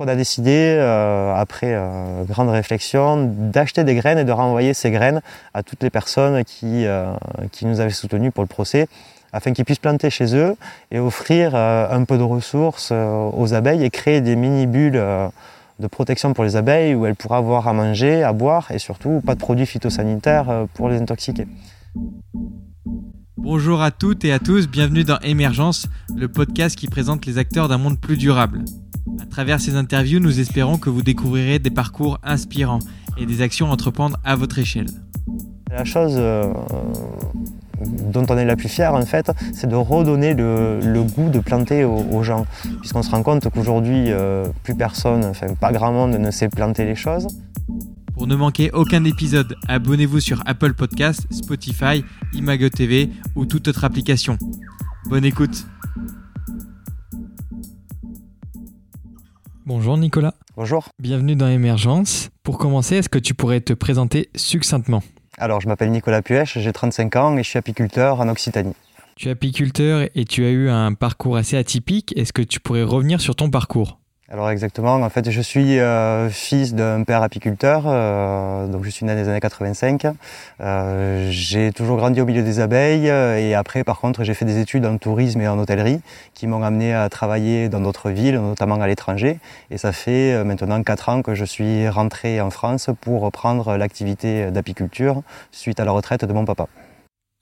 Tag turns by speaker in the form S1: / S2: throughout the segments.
S1: On a décidé, euh, après euh, grande réflexion, d'acheter des graines et de renvoyer ces graines à toutes les personnes qui, euh, nous avaient soutenus pour le procès, afin qu'ils puissent planter chez eux et offrir un peu de ressources aux abeilles et créer des mini-bulles de protection pour les abeilles où elles pourraient avoir à manger, à boire et surtout pas de produits phytosanitaires pour les intoxiquer.
S2: Bonjour à toutes et à tous, bienvenue dans Émergence, le podcast qui présente les acteurs d'un monde plus durable. À travers ces interviews, nous espérons que vous découvrirez des parcours inspirants et des actions à entreprendre à votre échelle.
S1: La chose euh, dont on est la plus fière en fait, c'est de redonner le, goût de planter aux, gens. Puisqu'on se rend compte qu'aujourd'hui, euh, plus personne, enfin pas grand monde ne sait planter les choses.
S2: Pour ne manquer aucun épisode, abonnez-vous sur Apple Podcasts, Spotify, Imago TV ou toute autre application. Bonne écoute Bonjour Nicolas.
S1: Bonjour.
S2: Bienvenue dans Émergence. Pour commencer, est-ce que tu pourrais te présenter succinctement
S1: Alors, je m'appelle Nicolas Puech, j'ai 35 ans et je suis apiculteur en Occitanie.
S2: Tu es apiculteur et tu as eu un parcours assez atypique. Est-ce que tu pourrais revenir sur ton parcours
S1: alors exactement, en fait je suis euh, fils d'un père apiculteur, euh, donc je suis né dans les années 85. Euh, j'ai toujours grandi au milieu des abeilles et après par contre j'ai fait des études en tourisme et en hôtellerie qui m'ont amené à travailler dans d'autres villes, notamment à l'étranger. Et ça fait maintenant 4 ans que je suis rentré en France pour reprendre l'activité d'apiculture suite à la retraite de mon papa.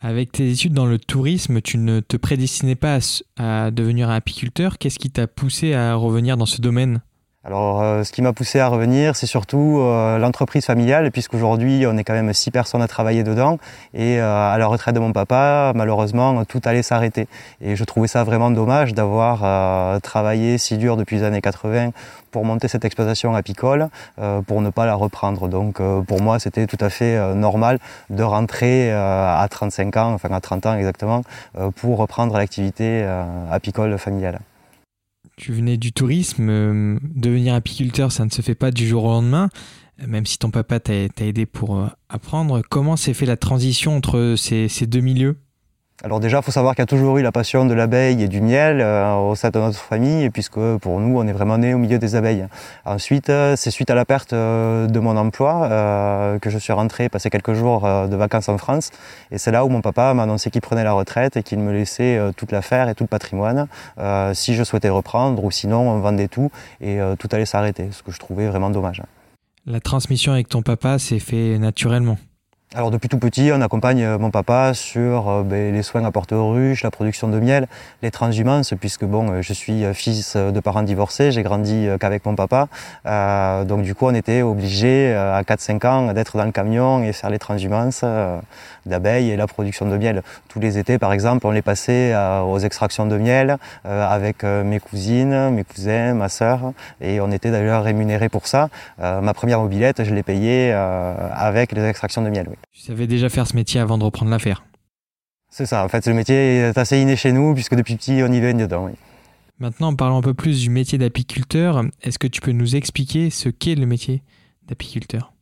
S2: Avec tes études dans le tourisme, tu ne te prédestinais pas à, devenir un apiculteur. Qu'est-ce qui t'a poussé à revenir dans ce domaine?
S1: Alors, euh, ce qui m'a poussé à revenir, c'est surtout euh, l'entreprise familiale, puisqu'aujourd'hui, on est quand même six personnes à travailler dedans. Et euh, à la retraite de mon papa, malheureusement, tout allait s'arrêter. Et je trouvais ça vraiment dommage d'avoir travaillé si dur depuis les années 80 pour monter cette exploitation apicole, pour ne pas la reprendre. Donc, pour moi, c'était tout à fait normal de rentrer à 35 ans, enfin à 30 ans exactement, pour reprendre l'activité apicole familiale
S2: tu venais du tourisme, euh, devenir apiculteur, ça ne se fait pas du jour au lendemain, même si ton papa t'a aidé pour euh, apprendre. Comment s'est fait la transition entre ces deux milieux?
S1: Alors déjà, il faut savoir qu'il y a toujours eu la passion de l'abeille et du miel euh, au sein de notre famille, puisque pour nous, on est vraiment né au milieu des abeilles. Ensuite, euh, c'est suite à la perte euh, de mon emploi que je suis rentré passer quelques jours de vacances en France. Et c'est là où mon papa m'a annoncé qu'il prenait la retraite et qu'il me laissait toute l'affaire et tout le patrimoine si je souhaitais reprendre, ou sinon on vendait tout et tout allait s'arrêter, ce que je trouvais vraiment dommage.
S2: La transmission avec ton papa s'est fait naturellement
S1: alors depuis tout petit, on accompagne euh, mon papa sur euh, ben, les soins apportés aux ruches, la production de miel, les transhumances, puisque bon, euh, je suis fils de parents divorcés, j'ai grandi qu'avec mon papa. donc du coup, on était obligé à 4-5 ans d'être dans le camion et faire les transhumances d'abeilles et la production de miel. Tous les étés, par exemple, on les passait aux extractions de miel avec mes cousines, mes cousins, ma sœur, et on était d'ailleurs rémunérés pour ça. ma première mobilette, je l'ai payée avec les extractions de miel.
S2: Tu savais déjà faire ce métier avant de reprendre l'affaire
S1: C'est ça, en fait, le métier est assez inné chez nous, puisque depuis petit, on y va dedans. Oui.
S2: Maintenant, parlons un peu plus du métier d'apiculteur. Est-ce que tu peux nous expliquer ce qu'est le métier d'apiculteur?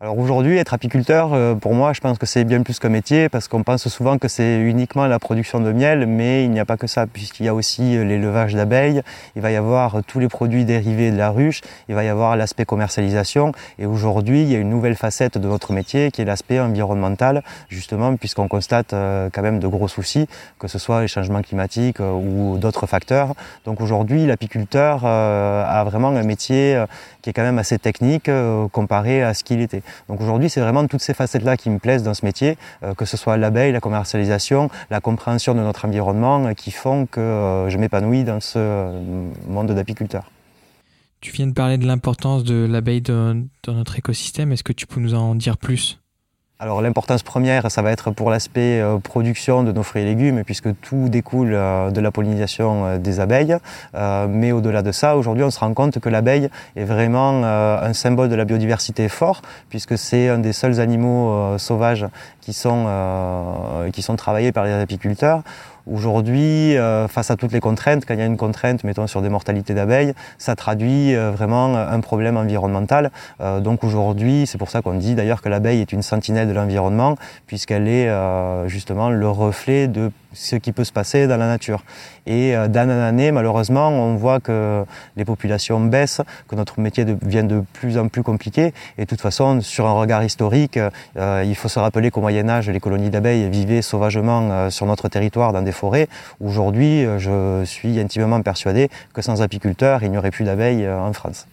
S1: Alors aujourd'hui, être apiculteur, euh, pour moi, je pense que c'est bien plus qu'un métier parce qu'on pense souvent que c'est uniquement la production de miel, mais il n'y a pas que ça puisqu'il y a aussi euh, l'élevage d'abeilles, il va y avoir tous les produits dérivés de la ruche, il va y avoir l'aspect commercialisation et aujourd'hui, il y a une nouvelle facette de notre métier qui est l'aspect environnemental, justement puisqu'on constate euh, quand même de gros soucis, que ce soit les changements climatiques ou d'autres facteurs. Donc aujourd'hui, l'apiculteur a vraiment un métier qui est quand même assez technique comparé à ce qu'il était. Donc aujourd'hui, c'est vraiment toutes ces facettes-là qui me plaisent dans ce métier, euh, que ce soit l'abeille, la commercialisation, la compréhension de notre environnement, euh, qui font que euh, je m'épanouis dans ce monde d'apiculteur.
S2: Tu viens de parler de l'importance de l'abeille dans notre écosystème. Est-ce que tu peux nous en dire plus?
S1: Alors l'importance première, ça va être pour l'aspect euh, production de nos fruits et légumes, puisque tout découle euh, de la pollinisation euh, des abeilles. mais au-delà de ça, aujourd'hui, on se rend compte que l'abeille est vraiment un symbole de la biodiversité fort, puisque c'est un des seuls animaux sauvages qui sont, qui sont travaillés par les apiculteurs. Aujourd'hui, euh, face à toutes les contraintes, quand il y a une contrainte, mettons sur des mortalités d'abeilles, ça traduit euh, vraiment un problème environnemental. Euh, donc aujourd'hui, c'est pour ça qu'on dit d'ailleurs que l'abeille est une sentinelle de l'environnement, puisqu'elle est justement le reflet de ce qui peut se passer dans la nature. Et d'année en année, malheureusement, on voit que les populations baissent, que notre métier devient de plus en plus compliqué. Et de toute façon, sur un regard historique, il faut se rappeler qu'au Moyen Âge, les colonies d'abeilles vivaient sauvagement sur notre territoire dans des forêts. Aujourd'hui, je suis intimement persuadé que sans apiculteurs, il n'y aurait plus d'abeilles en France.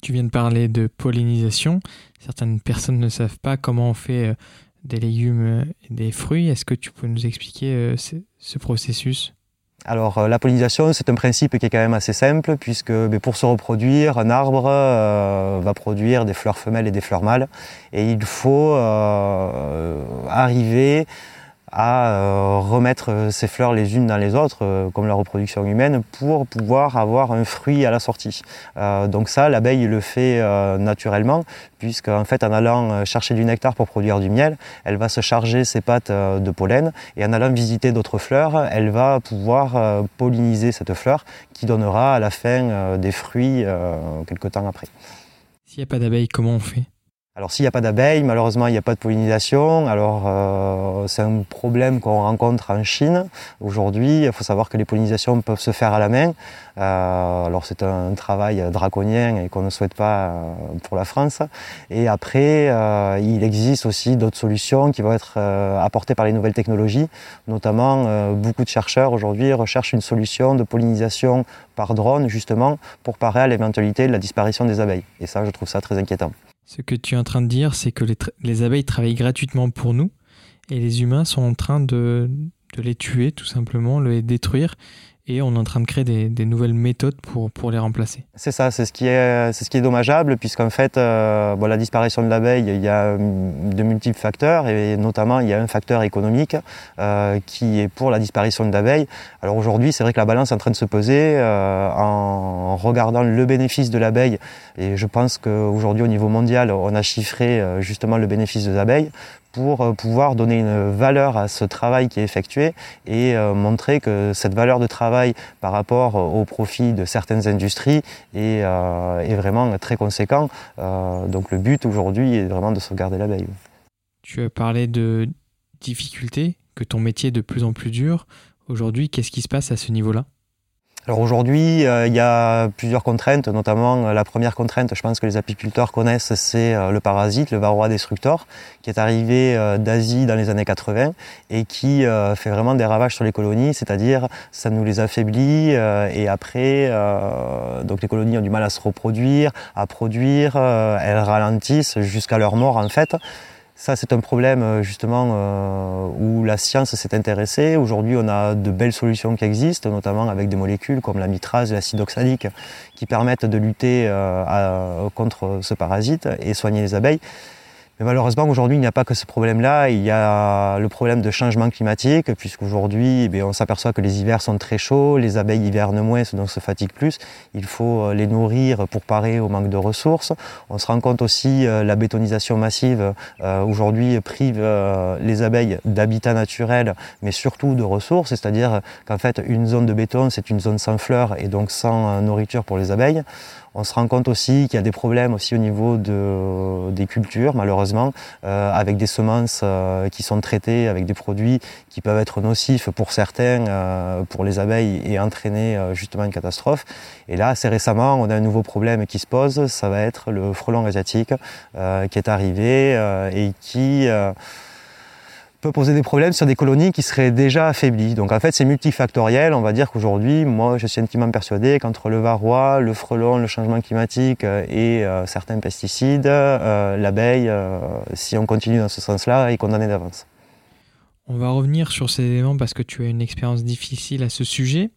S2: Tu viens de parler de pollinisation. Certaines personnes ne savent pas comment on fait des légumes et des fruits. Est-ce que tu peux nous expliquer euh, ce, processus?
S1: Alors euh, la pollinisation, c'est un principe qui est quand même assez simple puisque ben, pour se reproduire, un arbre euh, va produire des fleurs femelles et des fleurs mâles et il faut arriver à euh, remettre euh, ces fleurs les unes dans les autres, euh, comme la reproduction humaine, pour pouvoir avoir un fruit à la sortie. donc ça, l'abeille le fait naturellement, puisque en fait, en allant chercher du nectar pour produire du miel, elle va se charger ses pattes de pollen, et en allant visiter d'autres fleurs, elle va pouvoir polliniser cette fleur, qui donnera à la fin des fruits quelque temps après.
S2: S'il n'y a pas d'abeille, comment on fait?
S1: Alors s'il n'y a pas d'abeilles, malheureusement il n'y a pas de pollinisation. Alors euh, c'est un problème qu'on rencontre en Chine aujourd'hui. Il faut savoir que les pollinisations peuvent se faire à la main. Euh, alors c'est un travail draconien et qu'on ne souhaite pas euh, pour la France. Et après, il existe aussi d'autres solutions qui vont être apportées par les nouvelles technologies. Notamment, beaucoup de chercheurs aujourd'hui recherchent une solution de pollinisation par drone justement pour parer à l'éventualité de la disparition des abeilles. Et ça, je trouve ça très inquiétant.
S2: Ce que tu es en train de dire, c'est que les, abeilles travaillent gratuitement pour nous et les humains sont en train de, de les tuer, tout simplement, les détruire et on est en train de créer des, nouvelles méthodes pour, pour les remplacer.
S1: C'est ça, c'est ce qui est, c'est ce qui est dommageable, puisqu'en fait, euh, la disparition de l'abeille, il y a de multiples facteurs, et notamment il y a un facteur économique euh, qui est pour la disparition de l'abeille. Alors aujourd'hui, c'est vrai que la balance est en train de se peser euh, en regardant le bénéfice de l'abeille, et je pense qu'aujourd'hui au niveau mondial, on a chiffré justement le bénéfice de l'abeille pour euh, pouvoir donner une valeur à ce travail qui est effectué et euh, montrer que cette valeur de travail par rapport au profit de certaines industries est, euh, est vraiment très conséquent. donc le but aujourd'hui est vraiment de sauvegarder l'abeille.
S2: Tu as parlé de difficultés, que ton métier est de plus en plus dur. Aujourd'hui, qu'est-ce qui se passe à ce niveau-là?
S1: Alors aujourd'hui, euh, il y a plusieurs contraintes, notamment euh, la première contrainte, je pense que les apiculteurs connaissent, c'est euh, le parasite, le varroa destructor, qui est arrivé d'Asie dans les années 80 et qui fait vraiment des ravages sur les colonies, c'est-à-dire ça nous les affaiblit et après, donc les colonies ont du mal à se reproduire, à produire, elles ralentissent jusqu'à leur mort en fait. Ça, c'est un problème euh, justement euh, où la science s'est intéressée. Aujourd'hui, on a de belles solutions qui existent, notamment avec des molécules comme la mitrase et l'acide oxalique qui permettent de lutter euh, contre ce parasite et soigner les abeilles malheureusement, aujourd'hui, il n'y a pas que ce problème-là. Il y a le problème de changement climatique, puisqu'aujourd'hui, eh on s'aperçoit que les hivers sont très chauds, les abeilles hivernent moins, donc se fatiguent plus. Il faut euh, les nourrir pour parer au manque de ressources. On se rend compte aussi euh, la bétonisation massive euh, aujourd'hui prive les abeilles d'habitat naturel, mais surtout de ressources. C'est-à-dire qu'en fait, une zone de béton, c'est une zone sans fleurs et donc sans nourriture pour les abeilles. On se rend compte aussi qu'il y a des problèmes aussi au niveau de, des cultures, malheureusement, euh, avec des semences euh, qui sont traitées avec des produits qui peuvent être nocifs pour certains, euh, pour les abeilles, et entraîner justement une catastrophe. Et là, assez récemment, on a un nouveau problème qui se pose, ça va être le frelon asiatique qui est arrivé et qui peut poser des problèmes sur des colonies qui seraient déjà affaiblies. Donc en fait, c'est multifactoriel. On va dire qu'aujourd'hui, moi, je suis intimement persuadé qu'entre le varroa, le frelon, le changement climatique euh, et euh, certains pesticides, euh, l'abeille, si on continue dans ce sens-là, est condamnée d'avance.
S2: On va revenir sur ces éléments parce que tu as une expérience difficile à ce sujet.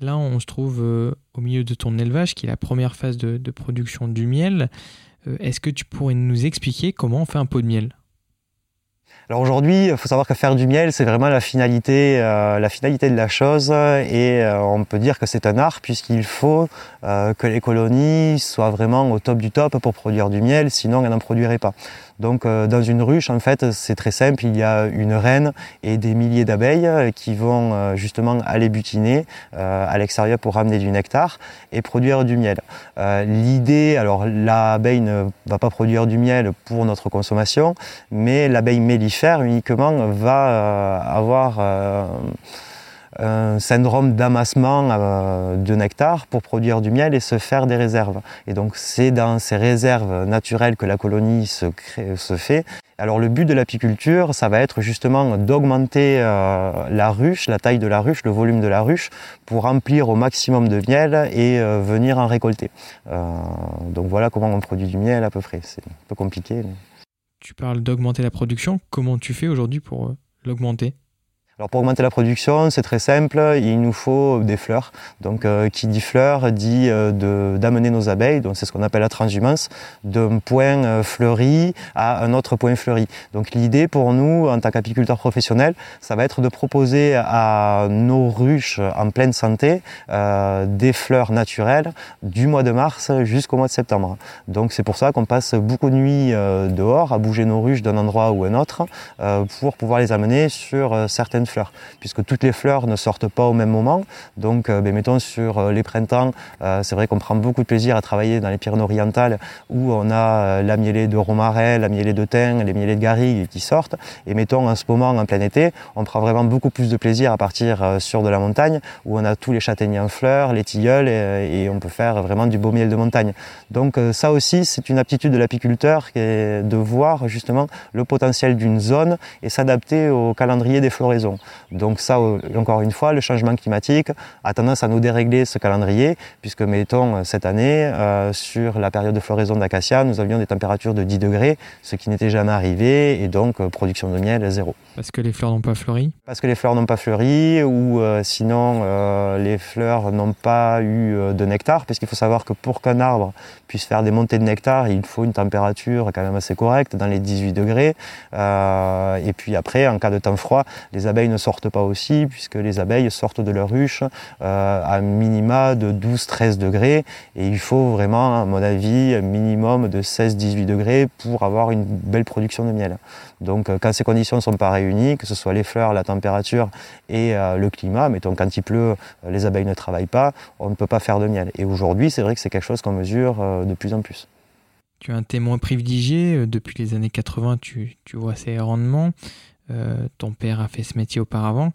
S2: Là, on se trouve au milieu de ton élevage, qui est la première phase de, de production du miel. Est-ce que tu pourrais nous expliquer comment on fait un pot de miel?
S1: Alors aujourd'hui, il faut savoir que faire du miel, c'est vraiment la finalité, euh, de la chose, et euh, on peut dire que c'est un art puisqu'il faut euh, que les colonies soient vraiment au top du top pour produire du miel, sinon elles n'en produiraient pas. Donc dans une ruche, en fait, c'est très simple, il y a une reine et des milliers d'abeilles qui vont justement aller butiner à l'extérieur pour ramener du nectar et produire du miel. L'idée, alors l'abeille ne va pas produire du miel pour notre consommation, mais l'abeille mellifère uniquement va avoir un syndrome d'amassement euh, de nectar pour produire du miel et se faire des réserves. Et donc c'est dans ces réserves naturelles que la colonie se, se fait. Alors le but de l'apiculture, ça va être justement d'augmenter euh, la ruche, la taille de la ruche, le volume de la ruche, pour remplir au maximum de miel et euh, venir en récolter. donc voilà comment on produit du miel à peu près. C'est un peu compliqué.
S2: Tu parles d'augmenter la production. Comment tu fais aujourd'hui pour l'augmenter?
S1: Alors pour augmenter la production, c'est très simple, il nous faut des fleurs. Donc euh, qui dit fleurs dit euh, d'amener nos abeilles, donc c'est ce qu'on appelle la transhumance, d'un point euh, fleuri à un autre point fleuri. Donc l'idée pour nous, en tant qu'apiculteurs professionnels, ça va être de proposer à nos ruches en pleine santé des fleurs naturelles du mois de mars jusqu'au mois de septembre. Donc c'est pour ça qu'on passe beaucoup de nuits dehors à bouger nos ruches d'un endroit ou un autre pour pouvoir les amener sur certaines fleurs, puisque toutes les fleurs ne sortent pas au même moment. Donc, euh, ben, mettons sur euh, les printemps, euh, c'est vrai qu'on prend beaucoup de plaisir à travailler dans les Pyrénées-Orientales où on a la mielée de romarin, la mielée de thym, les mielées de garrigue qui sortent. Et mettons en ce moment, en plein été, on prend vraiment beaucoup plus de plaisir à partir sur de la montagne où on a tous les châtaigniers en fleurs, les tilleuls et, on peut faire vraiment du beau miel de montagne. Donc ça aussi, c'est une aptitude de l'apiculteur qui est de voir justement le potentiel d'une zone et s'adapter au calendrier des floraisons. Donc ça, euh, encore une fois, le changement climatique a tendance à nous dérégler ce calendrier, puisque mettons cette année, euh, sur la période de floraison d'acacia, nous avions des températures de 10 degrés, ce qui n'était jamais arrivé, et donc euh, production de miel zéro.
S2: Parce que les fleurs n'ont pas fleuri?
S1: Parce que les fleurs n'ont pas fleuri, ou sinon les fleurs n'ont pas eu de nectar, parce qu'il faut savoir que pour qu'un arbre puisse faire des montées de nectar, il faut une température quand même assez correcte, dans les 18 degrés. et puis après, en cas de temps froid, les abeilles ne sortent pas aussi, puisque les abeilles sortent de leur ruche euh, à minima de 12-13 degrés, et il faut vraiment, à mon avis, un minimum de 16-18 degrés pour avoir une belle production de miel. Donc euh, quand ces conditions ne sont pas réunies, que ce soit les fleurs, la température et euh, le climat, mettons quand il pleut, les abeilles ne travaillent pas, on ne peut pas faire de miel. Et aujourd'hui, c'est vrai que c'est quelque chose qu'on mesure de plus en plus.
S2: Tu es un témoin privilégié, depuis les années 80, tu, tu vois ces rendements. Euh, ton père a fait ce métier auparavant.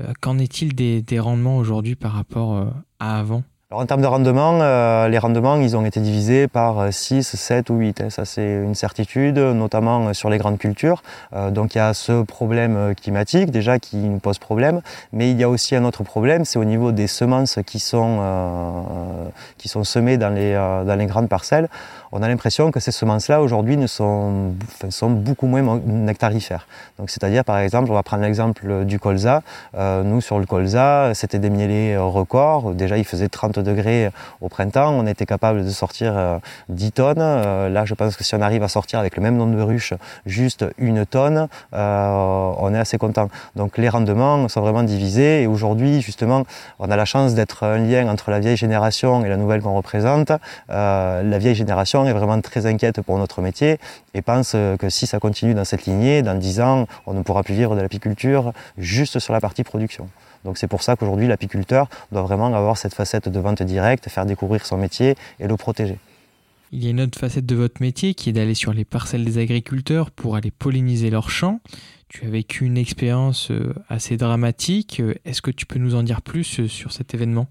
S2: Euh, qu'en est-il des, rendements aujourd'hui par rapport euh, à avant?
S1: En termes de rendement, les rendements, ils ont été divisés par 6, 7 ou 8. Hein. Ça, c'est une certitude, notamment sur les grandes cultures. donc, il y a ce problème climatique, déjà, qui nous pose problème. Mais il y a aussi un autre problème, c'est au niveau des semences qui sont, qui sont semées dans les, dans les grandes parcelles on a l'impression que ces semences-là aujourd'hui sont, sont beaucoup moins nectarifères. Donc c'est-à-dire par exemple, on va prendre l'exemple du colza. Euh, nous sur le colza, c'était des mielés records. Déjà il faisait 30 degrés au printemps, on était capable de sortir 10 euh, tonnes. Euh, là je pense que si on arrive à sortir avec le même nombre de ruches juste une tonne, on est assez content. Donc les rendements sont vraiment divisés et aujourd'hui justement on a la chance d'être un lien entre la vieille génération et la nouvelle qu'on représente. la vieille génération est vraiment très inquiète pour notre métier et pense que si ça continue dans cette lignée, dans 10 ans, on ne pourra plus vivre de l'apiculture juste sur la partie production. Donc c'est pour ça qu'aujourd'hui l'apiculteur doit vraiment avoir cette facette de vente directe, faire découvrir son métier et le protéger.
S2: Il y a une autre facette de votre métier qui est d'aller sur les parcelles des agriculteurs pour aller polliniser leurs champs. Tu as vécu une expérience euh, assez dramatique. Est-ce que tu peux nous en dire plus euh, sur cet événement?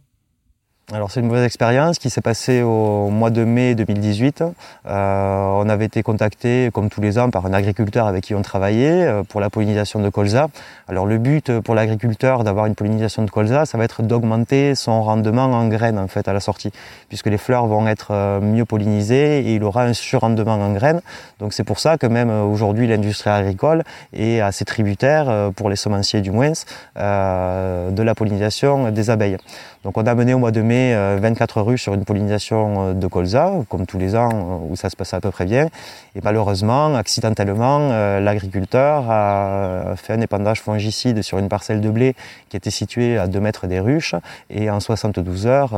S1: Alors c'est une mauvaise expérience qui s'est passée au mois de mai 2018. Euh, on avait été contacté, comme tous les ans, par un agriculteur avec qui on travaillait euh, pour la pollinisation de colza. Alors le but pour l'agriculteur d'avoir une pollinisation de colza, ça va être d'augmenter son rendement en graines en fait à la sortie, puisque les fleurs vont être euh, mieux pollinisées et il aura un surrendement en graines. Donc c'est pour ça que même aujourd'hui l'industrie agricole est assez tributaire, pour les semenciers du moins, de la pollinisation des abeilles. Donc on a mené au mois de mai met 24 ruches sur une pollinisation de colza, comme tous les ans où ça se passe à peu près bien. Et malheureusement, accidentellement, l'agriculteur a fait un épandage fongicide sur une parcelle de blé qui était située à 2 mètres des ruches. Et en 72 heures,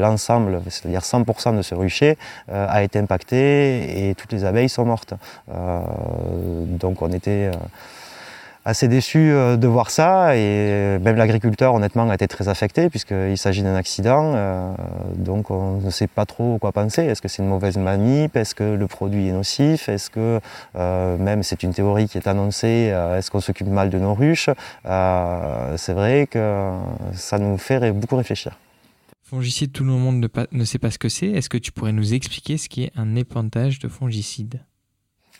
S1: l'ensemble, c'est-à-dire 100% de ce rucher, a été impacté et toutes les abeilles sont mortes. donc on était assez déçu euh, de voir ça et même l'agriculteur honnêtement a été très affecté puisqu'il s'agit d'un accident euh, donc on ne sait pas trop quoi penser. Est-ce que c'est une mauvaise manip? Est-ce que le produit est nocif? Est-ce que euh, même c'est une théorie qui est annoncée est-ce qu'on s'occupe mal de nos ruches? C'est vrai que ça nous fait beaucoup réfléchir.
S2: Fongicide, tout le monde ne, ne sait pas ce que c'est. Est-ce que tu pourrais nous expliquer ce qui est un épandage de fongicide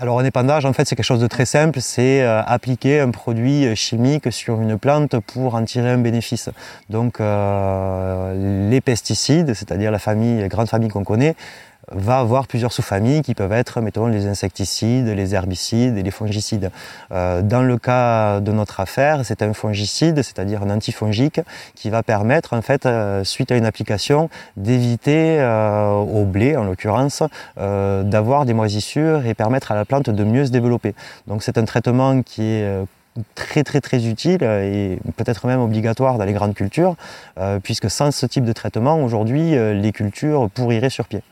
S1: alors un épandage, en fait, c'est quelque chose de très simple, c'est euh, appliquer un produit chimique sur une plante pour en tirer un bénéfice. Donc euh, les pesticides, c'est-à-dire la famille, la grande famille qu'on connaît, va avoir plusieurs sous-familles qui peuvent être, mettons, les insecticides, les herbicides et les fongicides. Euh, dans le cas de notre affaire, c'est un fongicide, c'est-à-dire un antifongique, qui va permettre, en fait, euh, suite à une application, d'éviter euh, au blé, en l'occurrence, d'avoir des moisissures et permettre à la plante de mieux se développer. Donc c'est un traitement qui est très très très utile et peut-être même obligatoire dans les grandes cultures, puisque sans ce type de traitement, aujourd'hui, les cultures pourriraient sur pied.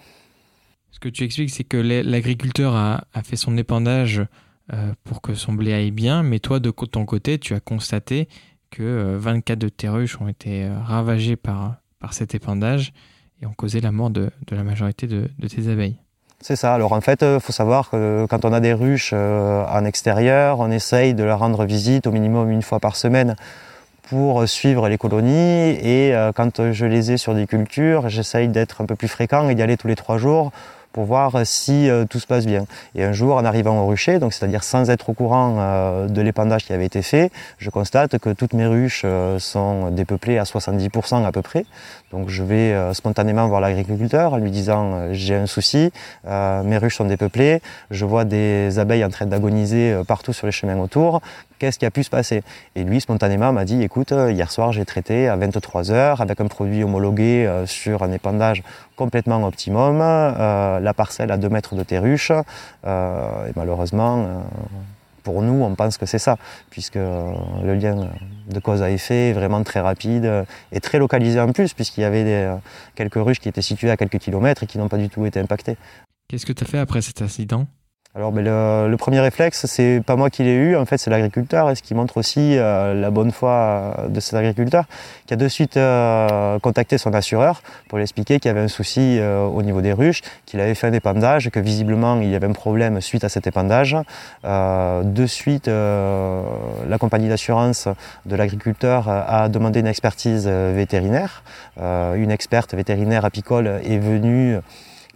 S2: Ce que tu expliques, c'est que l'agriculteur a, fait son épandage euh, pour que son blé aille bien, mais toi, de ton côté, tu as constaté que 24 euh, de tes ruches ont été euh, ravagées par, par cet épandage et ont causé la mort de, la majorité de, tes abeilles.
S1: C'est ça. Alors en fait, il faut savoir que quand on a des ruches en extérieur, on essaye de leur rendre visite au minimum une fois par semaine pour suivre les colonies. Et quand je les ai sur des cultures, j'essaye d'être un peu plus fréquent et d'y aller tous les trois jours pour voir si euh, tout se passe bien. Et un jour, en arrivant au rucher, donc c'est-à-dire sans être au courant euh, de l'épandage qui avait été fait, je constate que toutes mes ruches euh, sont dépeuplées à 70% à peu près. Donc je vais spontanément voir l'agriculteur en lui disant j'ai un souci, mes ruches sont dépeuplées, je vois des abeilles en train d'agoniser partout sur les chemins autour, qu'est-ce qui a pu se passer. Et lui, spontanément, m'a dit, écoute, hier soir, j'ai traité à 23 heures avec un produit homologué sur un épandage complètement optimum, euh, la parcelle à 2 mètres de tes ruches, euh, et malheureusement, euh, pour nous, on pense que c'est ça, puisque le lien de cause à effet est vraiment très rapide et très localisé en plus, puisqu'il y avait quelques ruches qui étaient situées à quelques kilomètres et qui n'ont pas du tout été impactées.
S2: Qu'est-ce que tu as fait après cet incident?
S1: Alors ben, le, premier réflexe, c'est pas moi qui l'ai eu, en fait c'est l'agriculteur, et ce qui montre aussi euh, la bonne foi euh, de cet agriculteur, qui a de suite euh, contacté son assureur pour lui expliquer qu'il y avait un souci au niveau des ruches, qu'il avait fait un épandage, que visiblement il y avait un problème suite à cet épandage. de suite, la compagnie d'assurance de l'agriculteur a demandé une expertise vétérinaire. une experte vétérinaire apicole est venue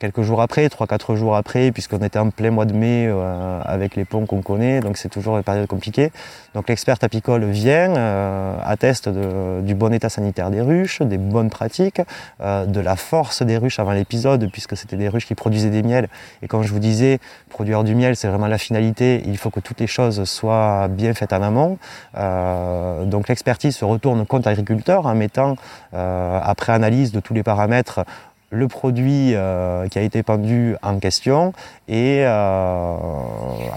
S1: quelques jours après, 3-4 jours après, puisqu'on était en plein mois de mai euh, avec les ponts qu'on connaît, donc c'est toujours une période compliquée. Donc l'expert apicole vient, euh, atteste du bon état sanitaire des ruches, des bonnes pratiques, euh, de la force des ruches avant l'épisode, puisque c'était des ruches qui produisaient des miels. Et comme je vous disais, produire du miel, c'est vraiment la finalité. Il faut que toutes les choses soient bien faites en amont. donc l'expertise se retourne contre l'agriculteur en mettant, après analyse de tous les paramètres, le produit euh, qui a été pendu en question et euh,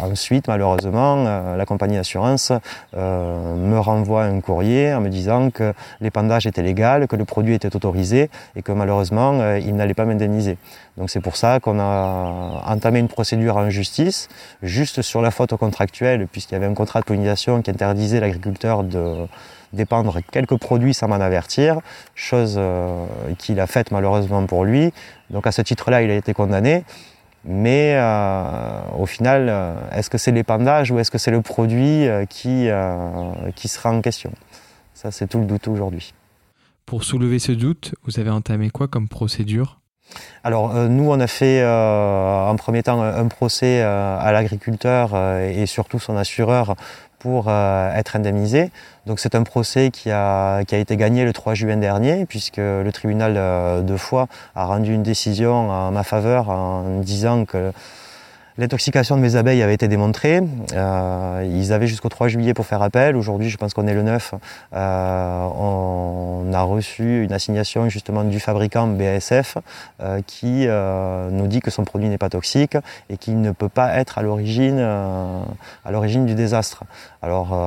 S1: ensuite malheureusement euh, la compagnie d'assurance me renvoie un courrier en me disant que l'épandage était légal, que le produit était autorisé et que malheureusement il n'allait pas m'indemniser. Donc c'est pour ça qu'on a entamé une procédure en justice juste sur la faute contractuelle puisqu'il y avait un contrat de pollinisation qui interdisait l'agriculteur de dépendre quelques produits sans m'en avertir, chose euh, qu'il a faite malheureusement pour lui. Donc à ce titre-là, il a été condamné. Mais euh, au final, euh, est-ce que c'est l'épandage ou est-ce que c'est le produit qui, qui sera en question? Ça, c'est tout le doute aujourd'hui.
S2: Pour soulever ce doute, vous avez entamé quoi comme procédure?
S1: Alors nous, on a fait en premier temps un procès à l'agriculteur et surtout son assureur pour euh, être indemnisé. Donc c'est un procès qui a, qui a, été gagné le 3 juin dernier, puisque le tribunal euh, de Foix a rendu une décision en ma faveur en disant que L'intoxication de mes abeilles avait été démontrée. Euh, ils avaient jusqu'au 3 juillet pour faire appel. Aujourd'hui, je pense qu'on est le 9. Euh, on a reçu une assignation justement du fabricant BASF qui nous dit que son produit n'est pas toxique et qu'il ne peut pas être à l'origine à l'origine du désastre. Alors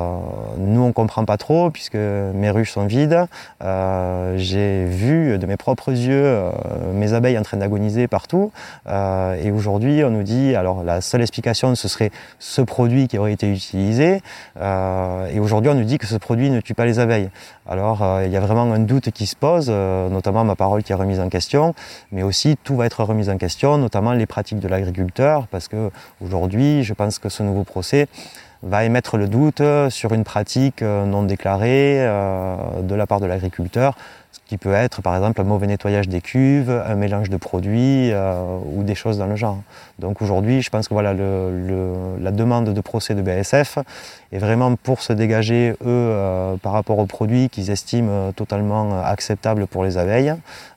S1: nous on comprend pas trop puisque mes ruches sont vides. J'ai vu de mes propres yeux mes abeilles en train d'agoniser partout et aujourd'hui on nous dit alors la seule explication, ce serait ce produit qui aurait été utilisé. Euh, et aujourd'hui, on nous dit que ce produit ne tue pas les abeilles. Alors, euh, il y a vraiment un doute qui se pose, euh, notamment ma parole qui est remise en question, mais aussi tout va être remis en question, notamment les pratiques de l'agriculteur, parce que aujourd'hui, je pense que ce nouveau procès va émettre le doute sur une pratique non déclarée de la part de l'agriculteur ce qui peut être par exemple un mauvais nettoyage des cuves, un mélange de produits euh, ou des choses dans le genre. Donc aujourd'hui, je pense que voilà, la demande de procès de BASF est vraiment pour se dégager, eux, euh, par rapport aux produits qu'ils estiment totalement acceptables pour les abeilles.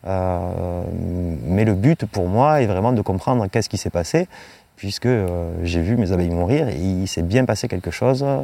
S1: Euh, mais le but pour moi est vraiment de comprendre qu'est-ce qui s'est passé puisque euh, j'ai vu mes abeilles mourir et il s'est bien passé quelque chose euh,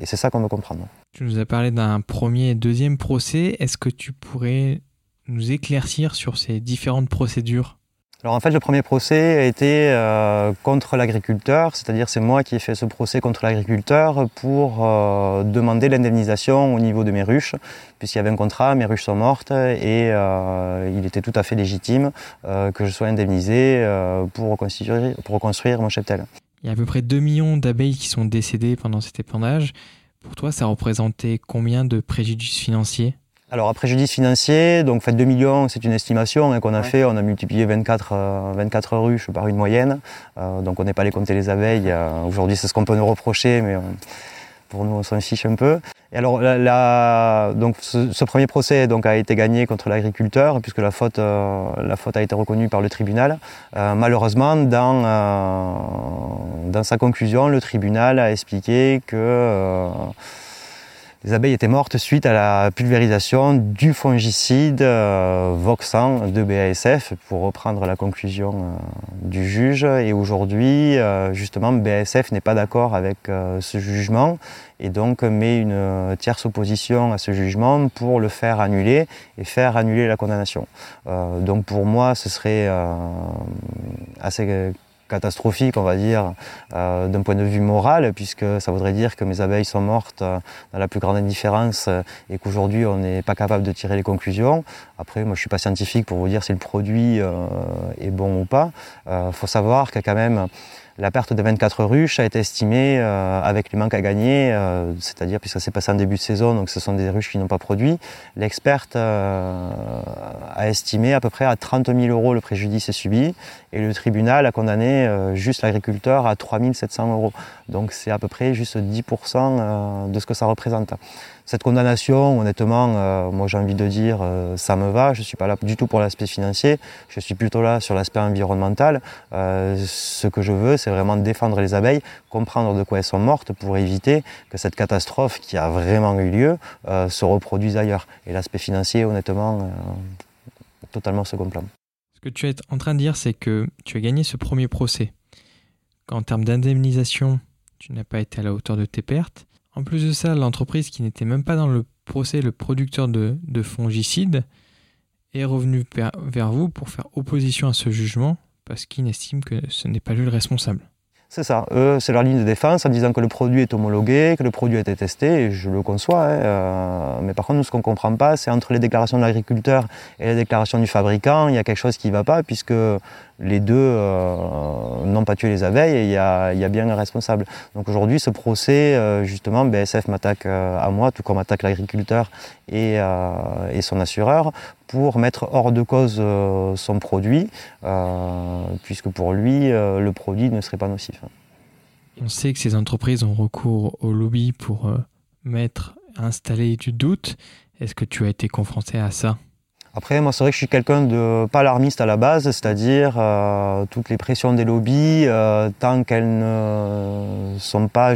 S1: et c'est ça qu'on veut comprendre.
S2: Tu nous as parlé d'un premier et deuxième procès. Est-ce que tu pourrais nous éclaircir sur ces différentes procédures?
S1: Alors en fait, le premier procès a été euh, contre l'agriculteur, c'est-à-dire c'est moi qui ai fait ce procès contre l'agriculteur pour euh, demander l'indemnisation au niveau de mes ruches, puisqu'il y avait un contrat, mes ruches sont mortes et euh, il était tout à fait légitime que je sois indemnisé pour, reconstruire, mon cheptel.
S2: Il y a à peu près 2 millions d'abeilles qui sont décédées pendant cet épandage. Pour toi, ça représentait combien de préjudices financiers?
S1: Alors, à préjudice financier, donc fait 2 millions, c'est une estimation hein, qu'on a fait. On a multiplié 24, 24 euh, ruches par une moyenne. Euh, donc, on n'est pas allé compter les abeilles. Euh, aujourd'hui, c'est ce qu'on peut nous reprocher, mais pour nous, on s'en fiche un peu. Et alors, donc, ce, premier procès donc, a été gagné contre l'agriculteur, puisque la faute, la faute a été reconnue par le tribunal. malheureusement, dans, dans sa conclusion, le tribunal a expliqué que les abeilles étaient mortes suite à la pulvérisation du fongicide euh, Voxan de BASF, pour reprendre la conclusion euh, du juge. Et aujourd'hui, euh, justement, BASF n'est pas d'accord avec ce jugement et donc met une tierce opposition à ce jugement pour le faire annuler et faire annuler la condamnation. donc pour moi, ce serait assez catastrophique, on va dire, euh, d'un point de vue moral, puisque ça voudrait dire que mes abeilles sont mortes euh, dans la plus grande indifférence euh, et qu'aujourd'hui on n'est pas capable de tirer les conclusions. Après, moi je suis pas scientifique pour vous dire si le produit est bon ou pas. Il faut savoir que quand même la perte de 24 ruches a été estimée avec les manques à gagner, c'est-à-dire puisque ça s'est passé en début de saison, donc ce sont des ruches qui n'ont pas produit. L'experte a estimé à peu près à 30 000 euros le préjudice subi et le tribunal a condamné juste l'agriculteur à 3 700 euros. Donc c'est à peu près juste 10% de ce que ça représente. Cette condamnation, honnêtement, euh, moi j'ai envie de dire, euh, ça me va. Je ne suis pas là du tout pour l'aspect financier. Je suis plutôt là sur l'aspect environnemental. Euh, ce que je veux, c'est vraiment défendre les abeilles, comprendre de quoi elles sont mortes pour éviter que cette catastrophe qui a vraiment eu lieu se reproduise ailleurs. Et l'aspect financier, honnêtement, totalement second plan.
S2: Ce que tu es en train de dire, c'est que tu as gagné ce premier procès. Qu'en termes d'indemnisation, tu n'as pas été à la hauteur de tes pertes en plus de ça, l'entreprise qui n'était même pas dans le procès, le producteur de, fongicides, est revenu vers vous pour faire opposition à ce jugement parce qu'il estime que ce n'est pas lui le responsable.
S1: C'est ça. Eux, c'est leur ligne de défense en disant que le produit est homologué, que le produit a été testé, et je le conçois. Hein, euh, mais par contre, nous, ce qu'on ne comprend pas, c'est entre les déclarations de l'agriculteur et les déclarations du fabricant, il y a quelque chose qui ne va pas, puisque les deux euh, n'ont pas tué les abeilles et il y a, bien un responsable. Donc aujourd'hui, ce procès, euh, justement, BSF m'attaque euh, à moi, tout comme attaque l'agriculteur et, son assureur, pour mettre hors de cause son produit, puisque pour lui, le produit ne serait pas nocif.
S2: On sait que ces entreprises ont recours au lobby pour mettre, installer du doute. Est-ce que tu as été confronté à ça?
S1: Après, moi, c'est vrai que je suis quelqu'un de pas alarmiste à la base, c'est-à-dire euh, toutes les pressions des lobbies, euh, tant qu'elles ne sont pas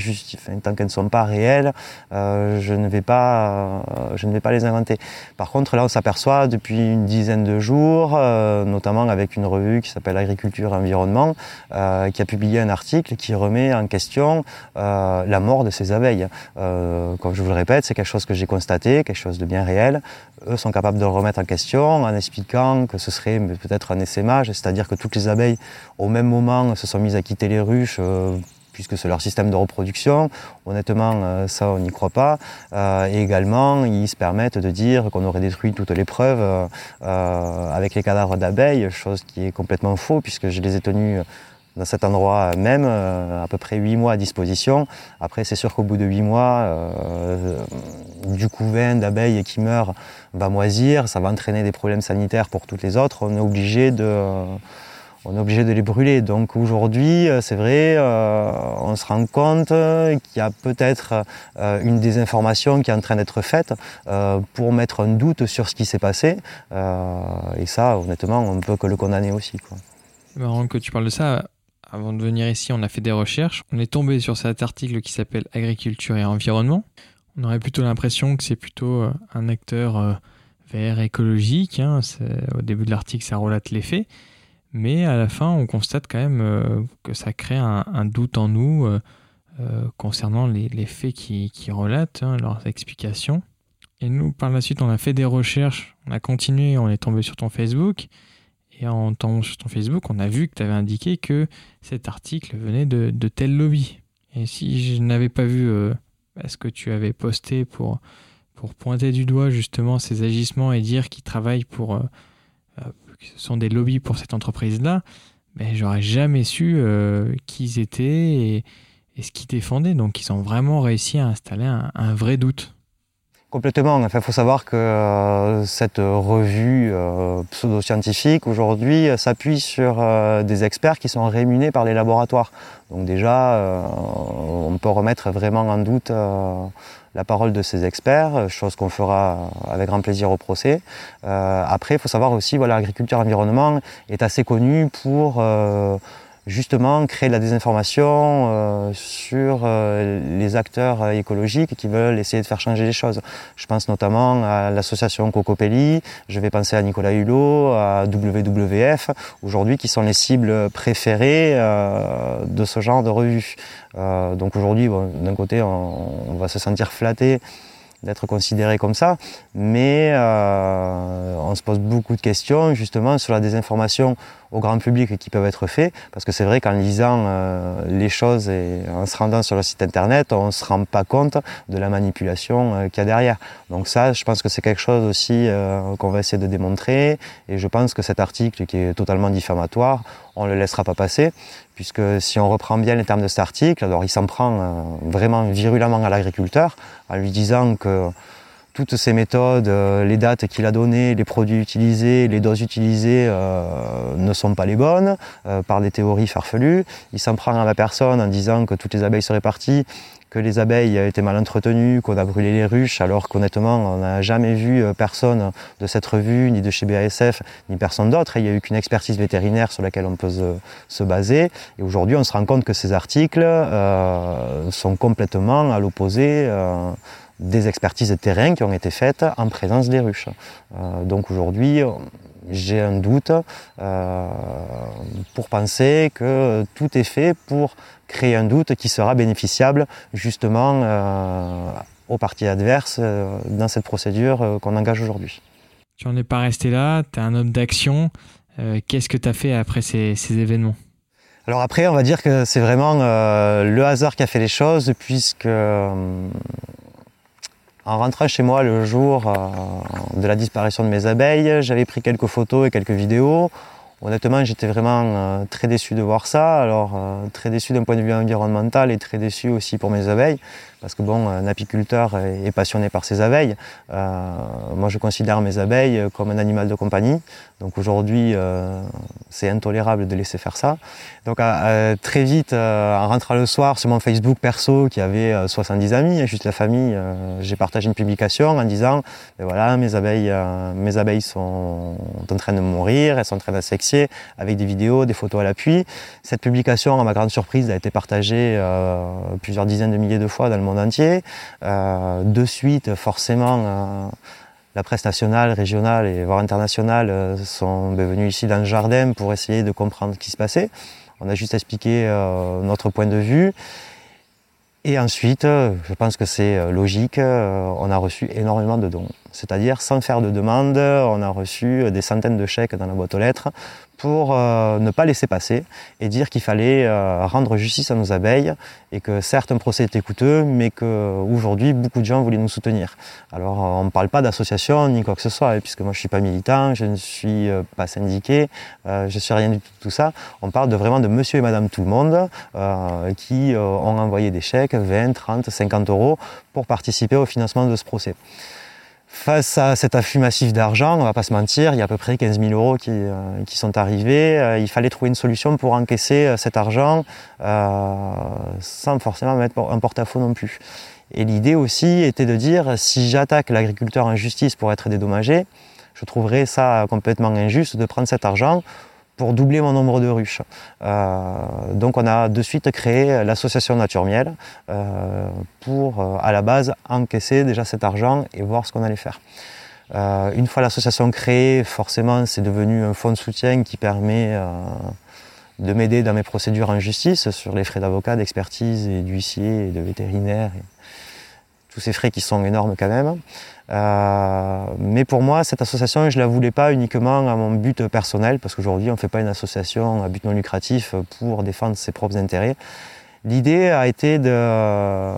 S1: tant qu'elles ne sont pas réelles, euh, je ne vais pas, je ne vais pas les inventer. Par contre, là, on s'aperçoit depuis une dizaine de jours, notamment avec une revue qui s'appelle Agriculture et Environnement, qui a publié un article qui remet en question la mort de ces abeilles. comme je vous le répète, c'est quelque chose que j'ai constaté, quelque chose de bien réel. Eux sont capables de le remettre en question en expliquant que ce serait peut-être un essaimage, c'est-à-dire que toutes les abeilles au même moment se sont mises à quitter les ruches euh, puisque c'est leur système de reproduction. Honnêtement, euh, ça, on n'y croit pas. Euh, et également, ils se permettent de dire qu'on aurait détruit toutes les preuves avec les cadavres d'abeilles, chose qui est complètement faux, puisque je les ai tenus dans cet endroit même, à peu près 8 mois à disposition. Après, c'est sûr qu'au bout de 8 mois, du couvain d'abeilles qui meurent va moisir, ça va entraîner des problèmes sanitaires pour toutes les autres, on est obligé de, on est obligé de les brûler. Donc aujourd'hui, euh, c'est vrai, euh, on se rend compte qu'il y a peut-être euh, une désinformation qui est en train d'être faite pour mettre un doute sur ce qui s'est passé. et ça, honnêtement, on ne peut que le condamner aussi.
S2: C'est marrant que tu parles de ça. Avant de venir ici, on a fait des recherches. On est tombé sur cet article qui s'appelle Agriculture et environnement. On aurait plutôt l'impression que c'est plutôt euh, un acteur euh, vert écologique. Hein. Au début de l'article, ça relate les faits. Mais à la fin, on constate quand même euh, que ça crée un, doute en nous concernant les, faits qui, relatent, hein, leurs explications. Et nous, par la suite, on a fait des recherches, on a continué, on est tombé sur ton Facebook. Et en tombant sur ton Facebook, on a vu que tu avais indiqué que cet article venait de, de tel lobby. Et si je n'avais pas vu ce que tu avais posté pour, pour pointer du doigt justement ces agissements et dire qu'ils travaillent pour. Euh, euh, que ce sont des lobbies pour cette entreprise-là, mais j'aurais jamais su euh, qui ils étaient et, ce qu'ils défendaient. Donc ils ont vraiment réussi à installer un, vrai doute.
S1: Complètement. Enfin, il faut savoir que cette revue pseudo-scientifique aujourd'hui s'appuie sur des experts qui sont rémunés par les laboratoires. Donc déjà, euh, on peut remettre vraiment en doute euh, la parole de ces experts, chose qu'on fera avec grand plaisir au procès. Euh, après, il faut savoir aussi, voilà, l'agriculture environnement est assez connue pour justement créer de la désinformation euh, sur euh, les acteurs écologiques qui veulent essayer de faire changer les choses. Je pense notamment à l'association Cocopelli, je vais penser à Nicolas Hulot, à WWF, aujourd'hui qui sont les cibles préférées euh, de ce genre de revue. donc aujourd'hui, d'un côté, on, on, va se sentir flatté d'être considéré comme ça, mais on se pose beaucoup de questions justement sur la désinformation au grand public qui peuvent être faits, parce que c'est vrai qu'en lisant euh, les choses et en se rendant sur le site internet, on ne se rend pas compte de la manipulation euh, qu'il y a derrière. Donc ça, je pense que c'est quelque chose aussi euh, qu'on va essayer de démontrer, et je pense que cet article qui est totalement diffamatoire, on ne le laissera pas passer, puisque si on reprend bien les termes de cet article, alors il s'en prend vraiment virulemment à l'agriculteur, en lui disant que toutes ces méthodes, euh, les dates qu'il a données, les produits utilisés, les doses utilisées euh, ne sont pas les bonnes, euh, par des théories farfelues. Il s'en prend à la personne en disant que toutes les abeilles seraient parties, que les abeilles étaient mal entretenues, qu'on a brûlé les ruches, alors qu'honnêtement, on n'a jamais vu personne de cette revue, ni de chez BASF, ni personne d'autre. Il n'y a eu qu'une expertise vétérinaire sur laquelle on peut se, baser. Et aujourd'hui, on se rend compte que ces articles sont complètement à l'opposé des expertises de terrain qui ont été faites en présence des ruches. Euh, donc aujourd'hui, j'ai un doute euh, pour penser que tout est fait pour créer un doute qui sera bénéficiable justement euh, aux parties adverses dans cette procédure qu'on engage aujourd'hui.
S2: Tu n'en es pas resté là, tu es un homme d'action. Qu'est-ce que tu as fait après ces, ces événements?
S1: Alors après, on va dire que c'est vraiment le hasard qui a fait les choses, puisque en rentrant chez moi le jour euh, de la disparition de mes abeilles, j'avais pris quelques photos et quelques vidéos. Honnêtement, j'étais vraiment euh, très déçu de voir ça. Alors, euh, très déçu d'un point de vue environnemental et très déçu aussi pour mes abeilles parce que bon, un apiculteur est, passionné par ses abeilles. moi, je considère mes abeilles comme un animal de compagnie. Donc aujourd'hui, c'est intolérable de laisser faire ça. Donc très vite, en rentrant le soir sur mon Facebook perso, qui avait 70 amis, juste la famille, j'ai partagé une publication en disant, ben voilà, mes abeilles, mes abeilles sont en train de mourir, elles sont en train d'assexer, avec des vidéos, des photos à l'appui. Cette publication, à ma grande surprise, a été partagée euh, plusieurs dizaines de milliers de fois dans le monde entier. Euh, de suite, forcément, euh, la presse nationale, régionale et voire internationale sont venus ici dans le jardin pour essayer de comprendre ce qui se passait. On a juste expliqué notre point de vue. Et ensuite, je pense que c'est logique, on a reçu énormément de dons. C'est-à-dire, sans faire de demande, on a reçu des centaines de chèques dans la boîte aux lettres pour euh, ne pas laisser passer et dire qu'il fallait euh, rendre justice à nos abeilles et que certes un procès était coûteux, mais qu'aujourd'hui beaucoup de gens voulaient nous soutenir. Alors euh, on ne parle pas d'association ni quoi que ce soit, hein, puisque moi je ne suis pas militant, je ne suis pas syndiqué, je ne suis rien du tout, tout ça. On parle de vraiment de monsieur et madame tout le monde qui ont envoyé des chèques, 20, 30, 50 euros pour participer au financement de ce procès. Face à cet afflux massif d'argent, on va pas se mentir, il y a à peu près 15 000 euros qui, euh, sont arrivés. Euh, il fallait trouver une solution pour encaisser euh, cet argent sans forcément mettre un porte-à-faux non plus. Et l'idée aussi était de dire, si j'attaque l'agriculteur en justice pour être dédommagé, je trouverais ça complètement injuste de prendre cet argent pour doubler mon nombre de ruches. Euh, donc on a de suite créé l'association Nature Miel euh, pour euh, à la base encaisser déjà cet argent et voir ce qu'on allait faire. une fois l'association créée, forcément c'est devenu un fonds de soutien qui permet de m'aider dans mes procédures en justice sur les frais d'avocat, d'expertise et d'huissier et de vétérinaire. Tous ces frais qui sont énormes quand même. Euh, mais pour moi, cette association, je ne la voulais pas uniquement à mon but personnel, parce qu'aujourd'hui, on ne fait pas une association à but non lucratif pour défendre ses propres intérêts. L'idée a été de,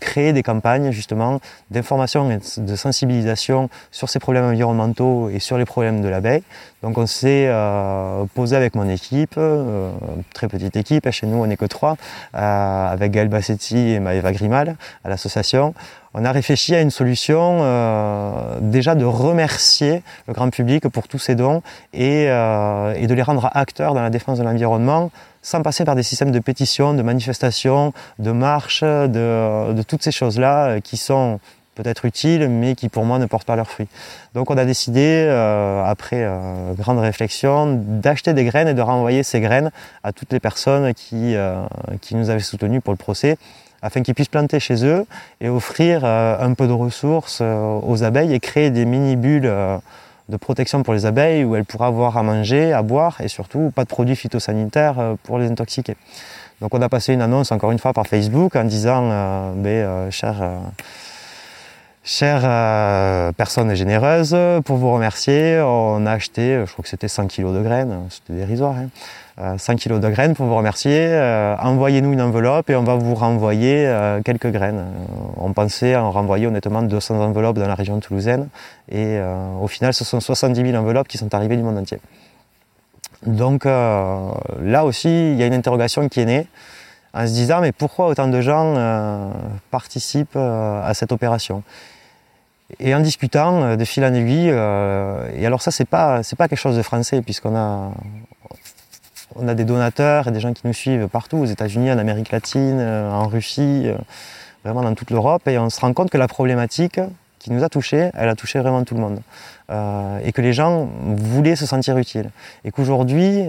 S1: créer des campagnes justement d'information et de sensibilisation sur ces problèmes environnementaux et sur les problèmes de l'abeille. Donc on s'est euh, posé avec mon équipe, euh, très petite équipe, chez nous on n'est que trois, euh, avec Gaël Bassetti et Maëva Grimal à l'association on a réfléchi à une solution euh, déjà de remercier le grand public pour tous ces dons et, euh, de les rendre acteurs dans la défense de l'environnement sans passer par des systèmes de pétition, de manifestation, de marche, de, toutes ces choses-là euh, qui sont peut-être utiles, mais qui pour moi ne portent pas leurs fruits. Donc on a décidé, après grande réflexion, d'acheter des graines et de renvoyer ces graines à toutes les personnes qui, qui nous avaient soutenus pour le procès afin qu'ils puissent planter chez eux et offrir euh, un peu de ressources euh, aux abeilles et créer des mini-bulles euh, de protection pour les abeilles où elles pourraient avoir à manger, à boire et surtout pas de produits phytosanitaires pour les intoxiquer. Donc on a passé une annonce encore une fois par Facebook en disant ben, cher Chère personne généreuse, pour vous remercier, on a acheté, je crois que c'était 100 kg de graines, c'était dérisoire, hein, 100 euh, kg de graines pour vous remercier. Euh, envoyez-nous une enveloppe et on va vous renvoyer euh, quelques graines. on pensait en renvoyer honnêtement 200 enveloppes dans la région toulousaine et au final ce sont 70 000 enveloppes qui sont arrivées du monde entier. Donc là aussi il y a une interrogation qui est née en se disant mais pourquoi autant de gens participent à cette opération? Et en discutant de fil en aiguille, et alors ça c'est pas c'est pas quelque chose de français puisqu'on a on a des donateurs et des gens qui nous suivent partout, aux États-Unis, en Amérique latine, euh, en Russie, euh, vraiment dans toute l'Europe. Et on se rend compte que la problématique qui nous a touchés, elle a touché vraiment tout le monde. Euh, et que les gens voulaient se sentir utiles. Et qu'aujourd'hui,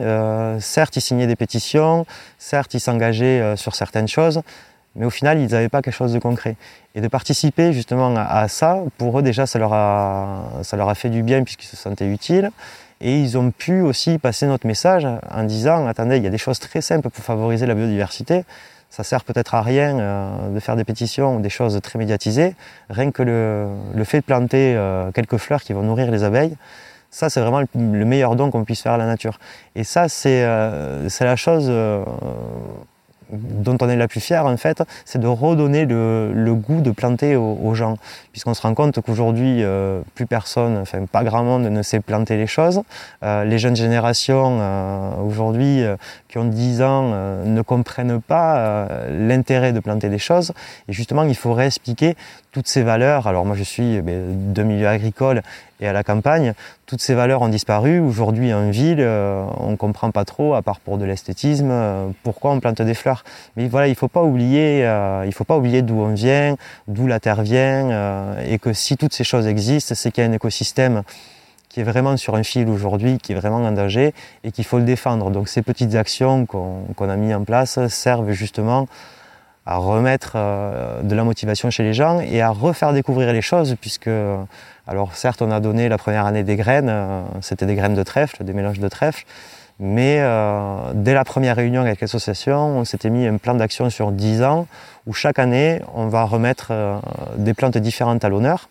S1: certes, ils signaient des pétitions, certes, ils s'engageaient sur certaines choses, mais au final, ils n'avaient pas quelque chose de concret. Et de participer justement à, ça, pour eux déjà, ça leur a, ça leur a fait du bien puisqu'ils se sentaient utiles. Et ils ont pu aussi passer notre message en disant, attendez, il y a des choses très simples pour favoriser la biodiversité. Ça sert peut-être à rien euh, de faire des pétitions ou des choses très médiatisées. Rien que le, fait de planter euh, quelques fleurs qui vont nourrir les abeilles, ça c'est vraiment le, meilleur don qu'on puisse faire à la nature. Et ça c'est euh, la chose dont on est la plus fière en fait, c'est de redonner le, goût de planter aux, gens. Puisqu'on se rend compte qu'aujourd'hui, euh, plus personne, enfin pas grand monde ne sait planter les choses. Euh, les jeunes générations euh, aujourd'hui qui ont 10 ans ne comprennent pas l'intérêt de planter des choses. Et justement, il faudrait expliquer toutes ces valeurs. Alors moi je suis ben, de milieu agricole et à la campagne, toutes ces valeurs ont disparu. Aujourd'hui en ville, on ne comprend pas trop, à part pour de l'esthétisme, pourquoi on plante des fleurs. Mais voilà, il ne faut pas oublier, euh, il faut pas oublier d'où on vient, d'où la terre vient, euh, et que si toutes ces choses existent, c'est qu'il y a un écosystème qui est vraiment sur un fil aujourd'hui, qui est vraiment en danger, et qu'il faut le défendre. Donc ces petites actions qu'on a mises en place servent justement à remettre euh, de la motivation chez les gens et à refaire découvrir les choses, puisque, alors certes, on a donné la première année des graines, c'était des graines de trèfle, des mélanges de trèfle, mais euh, dès la première réunion avec l'association, on s'était mis un plan d'action sur 10 ans où chaque année, on va remettre euh, des plantes différentes à l'honneur.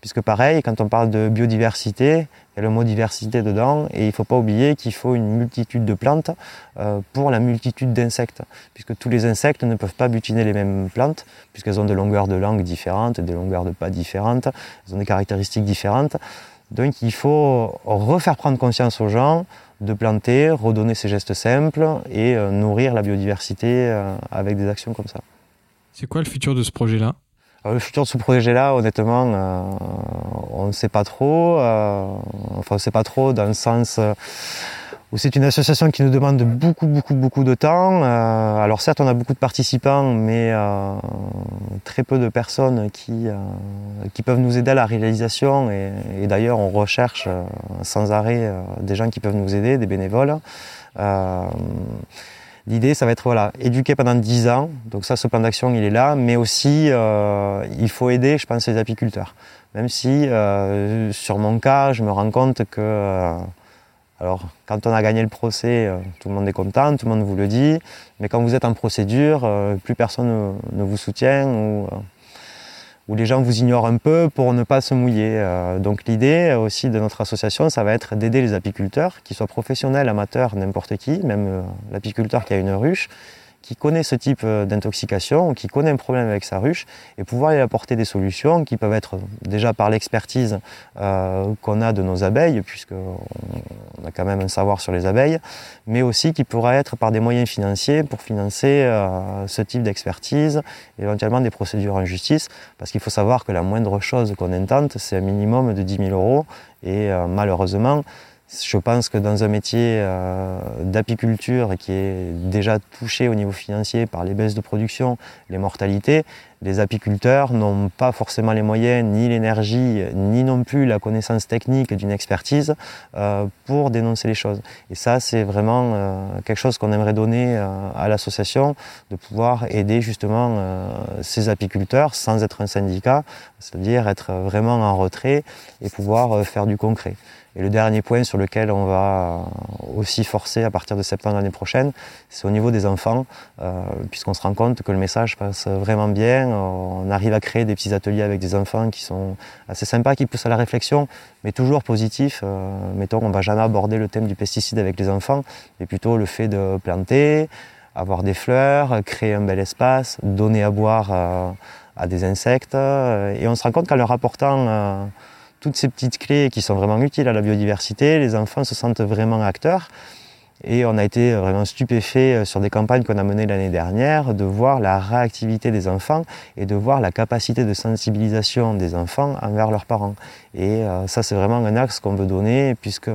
S1: Puisque pareil, quand on parle de biodiversité, il y a le mot diversité dedans, et il ne faut pas oublier qu'il faut une multitude de plantes euh, pour la multitude d'insectes. Puisque tous les insectes ne peuvent pas butiner les mêmes plantes, puisqu'elles ont des longueurs de langue différentes, des longueurs de pas différentes, elles ont des caractéristiques différentes. Donc il faut refaire prendre conscience aux gens de planter, redonner ces gestes simples et euh, nourrir la biodiversité euh, avec des actions comme ça.
S2: C'est quoi le futur de ce projet-là?
S1: Le futur de ce projet-là, honnêtement, euh, on ne sait pas trop. enfin, on ne sait pas trop dans le sens c'est une association qui nous demande beaucoup, beaucoup, beaucoup de temps. Euh, alors certes, on a beaucoup de participants, mais euh, très peu de personnes euh, qui peuvent nous aider à la réalisation. Et, d'ailleurs, on recherche sans arrêt des gens qui peuvent nous aider, des bénévoles. L'idée, ça va être voilà, éduquer pendant 10 ans. Donc ça, ce plan d'action, il est là. Mais aussi, il faut aider, je pense, les apiculteurs. Même si, sur mon cas, je me rends compte que alors, quand on a gagné le procès, euh, tout le monde est content, tout le monde vous le dit. Mais quand vous êtes en procédure, euh, plus personne ne, vous soutient euh, ou, les gens vous ignorent un peu pour ne pas se mouiller. donc, l'idée aussi de notre association, ça va être d'aider les apiculteurs, qu'ils soient professionnels, amateurs, n'importe qui, même l'apiculteur qui a une ruche, qui connaît ce type euh, d'intoxication, qui connaît un problème avec sa ruche, et pouvoir y apporter des solutions qui peuvent être déjà par l'expertise euh, qu'on a de nos abeilles, puisqu'on a quand même un savoir sur les abeilles, mais aussi qui pourra être par des moyens financiers pour financer euh, ce type d'expertise, éventuellement des procédures en justice, parce qu'il faut savoir que la moindre chose qu'on intente, c'est un minimum de 10 000 euros, et malheureusement, je pense que dans un métier euh, d'apiculture qui est déjà touché au niveau financier par les baisses de production, les mortalités, les apiculteurs n'ont pas forcément les moyens, ni l'énergie, ni non plus la connaissance technique d'une expertise euh, pour dénoncer les choses. Et ça, c'est vraiment euh, quelque chose qu'on aimerait donner à l'association, de pouvoir aider justement ces apiculteurs sans être un syndicat, c'est-à-dire être vraiment en retrait et pouvoir faire du concret. Et le dernier point sur lequel on va aussi forcer à partir de septembre l'année prochaine, c'est au niveau des enfants, euh, puisqu'on se rend compte que le message passe vraiment bien. On arrive à créer des petits ateliers avec des enfants qui sont assez sympas, qui poussent à la réflexion, mais toujours positifs. Euh, mettons, on va jamais aborder le thème du pesticide avec les enfants, mais plutôt le fait de planter, avoir des fleurs, créer un bel espace, donner à boire euh, à des insectes. et on se rend compte qu'en leur apportant toutes ces petites clés qui sont vraiment utiles à la biodiversité, les enfants se sentent vraiment acteurs. Et on a été vraiment stupéfait euh, sur des campagnes qu'on a menées l'année dernière de voir la réactivité des enfants et de voir la capacité de sensibilisation des enfants envers leurs parents. Et euh, ça, c'est vraiment un axe qu'on veut donner puisque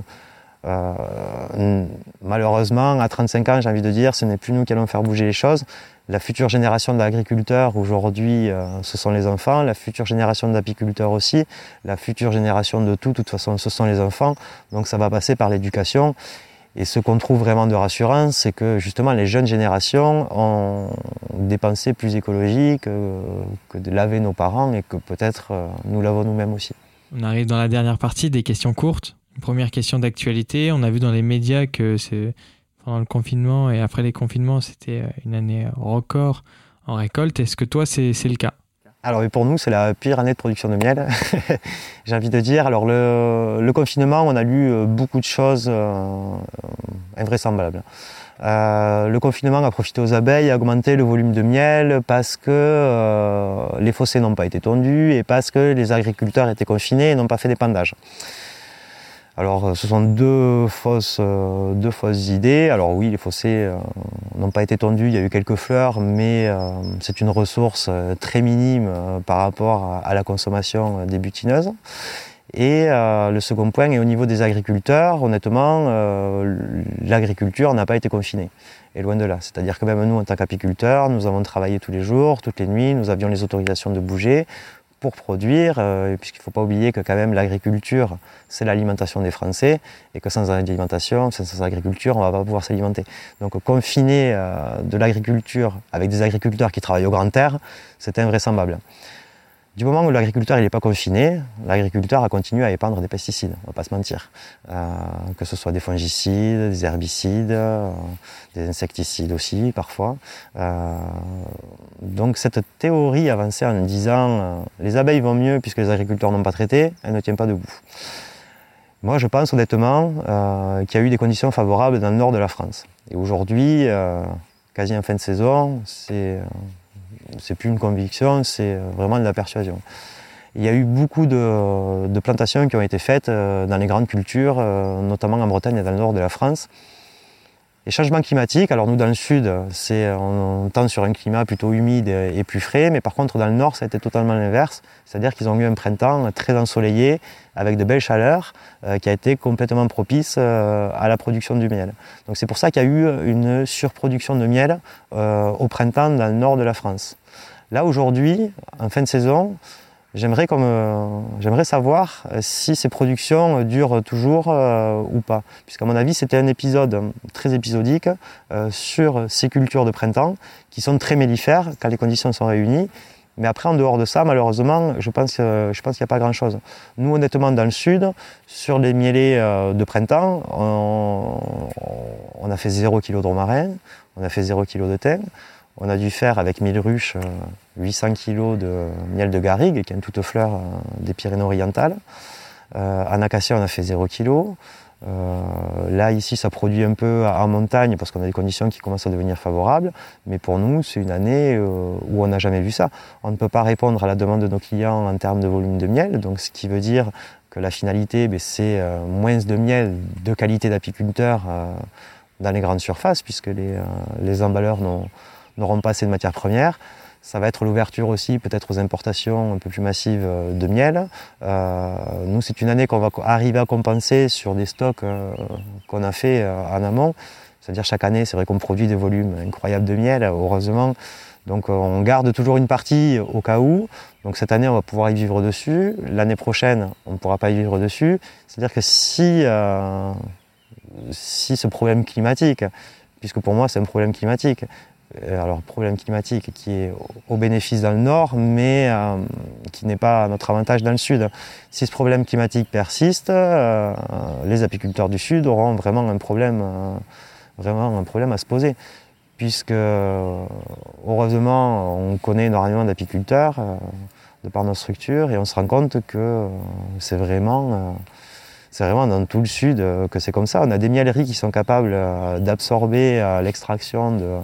S1: euh, malheureusement, à 35 ans, j'ai envie de dire, ce n'est plus nous qui allons faire bouger les choses. La future génération d'agriculteurs, aujourd'hui, ce sont les enfants. La future génération d'apiculteurs aussi. La future génération de tout, de toute façon, ce sont les enfants. Donc ça va passer par l'éducation. Et ce qu'on trouve vraiment de rassurant, c'est que justement les jeunes générations ont des pensées plus écologiques que de laver nos parents et que peut-être euh, nous l'avons nous-mêmes aussi.
S2: On arrive dans la dernière partie des questions courtes. première question d'actualité. On a vu dans les médias que pendant le confinement et après les confinements, c'était euh, une année record en récolte. Est-ce que toi, c'est le cas?
S1: Alors pour nous, c'est la pire année de production de miel, j'ai envie de dire. Alors le, confinement, on a lu euh, beaucoup de choses euh, invraisemblables. Euh, le confinement a profité aux abeilles, a augmenté le volume de miel parce que les fossés n'ont pas été tondus et parce que les agriculteurs étaient confinés et n'ont pas fait d'épandage. Alors euh, ce sont deux fausses, euh, deux fausses idées. Alors oui, les fossés euh, n'ont pas été tondus, il y a eu quelques fleurs, mais c'est une ressource très minime par rapport à, la consommation des butineuses. Et le second point est au niveau des agriculteurs, honnêtement, l'agriculture n'a pas été confinée. Et loin de là. C'est-à-dire que même nous, en tant qu'apiculteurs, nous avons travaillé tous les jours, toutes les nuits, nous avions les autorisations de bouger pour produire, euh, puisqu'il ne faut pas oublier que quand même l'agriculture, c'est l'alimentation des Français, et que sans alimentation, sans agriculture, on ne va pas pouvoir s'alimenter. Donc confiner euh, de l'agriculture avec des agriculteurs qui travaillent au grand air, c'est invraisemblable. Du moment où l'agriculteur n'est pas confiné, l'agriculteur a continué à épandre des pesticides, on ne va pas se mentir. Euh, que ce soit des fongicides, des herbicides, euh, des insecticides aussi parfois. Euh, donc cette théorie avançait en disant les abeilles vont mieux puisque les agriculteurs n'ont pas traité, elle ne tient pas debout. Moi je pense honnêtement qu'il y a eu des conditions favorables dans le nord de la France. Et aujourd'hui, quasi en fin de saison, c'est c'est plus une conviction, c'est euh, vraiment de la persuasion. Il y a eu beaucoup de, plantations qui ont été faites euh, dans les grandes cultures, euh, notamment en Bretagne et dans le nord de la France. Les changements climatiques, alors nous dans le sud, c'est, on, tend sur un climat plutôt humide et, plus frais, mais par contre dans le nord, ça a été totalement l'inverse. C'est-à-dire qu'ils ont eu un printemps très ensoleillé, avec de belles chaleurs, qui a été complètement propice à la production du miel. Donc c'est pour ça qu'il y a eu une surproduction de miel au printemps dans le nord de la France. Là, aujourd'hui, en fin de saison, j'aimerais, savoir euh, si ces productions durent toujours euh, ou pas. Puisqu'à mon avis, c'était un épisode très épisodique euh, sur ces cultures de printemps qui sont très mellifères quand les conditions sont réunies. Mais après, en dehors de ça, malheureusement, je pense, je pense qu'il n'y a pas grand-chose. Nous, honnêtement, dans le sud, sur les mielés de printemps, on, a fait 0 kg de romarin, on a fait 0 kg de thym. On a dû faire avec 1000 ruches 800 kg de miel de garrigue, qui est une toute fleur euh, des Pyrénées-Orientales. Euh, en acacia, on a fait 0 kg. Euh, là, ici, ça produit un peu en montagne parce qu'on a des conditions qui commencent à devenir favorables. Mais pour nous, c'est une année où on n'a jamais vu ça. On ne peut pas répondre à la demande de nos clients en termes de volume de miel. Donc, ce qui veut dire que la finalité, ben, c'est moins de miel de qualité d'apiculteur dans les grandes surfaces, puisque les, les emballeurs n'auront pas assez de matières premières. Ça va être l'ouverture aussi peut-être aux importations un peu plus massives euh, de miel. Euh, nous, c'est une année qu'on va arriver à compenser sur des stocks euh, qu'on a fait en amont. C'est-à-dire chaque année, c'est vrai qu'on produit des volumes incroyables de miel, heureusement. Donc on garde toujours une partie au cas où. Donc cette année, on va pouvoir y vivre dessus. L'année prochaine, on ne pourra pas y vivre dessus. C'est-à-dire que si, si ce problème climatique, puisque pour moi c'est un problème climatique, alors problème climatique qui est au bénéfice dans le nord, mais euh, qui n'est pas à notre avantage dans le sud. Si ce problème climatique persiste, euh, les apiculteurs du sud auront vraiment un problème, vraiment un problème à se poser, puisque heureusement on connaît énormément d'apiculteurs de par nos structures et on se rend compte que c'est vraiment c'est vraiment dans tout le sud que c'est comme ça. On a des mieleries qui sont capables d'absorber l'extraction de,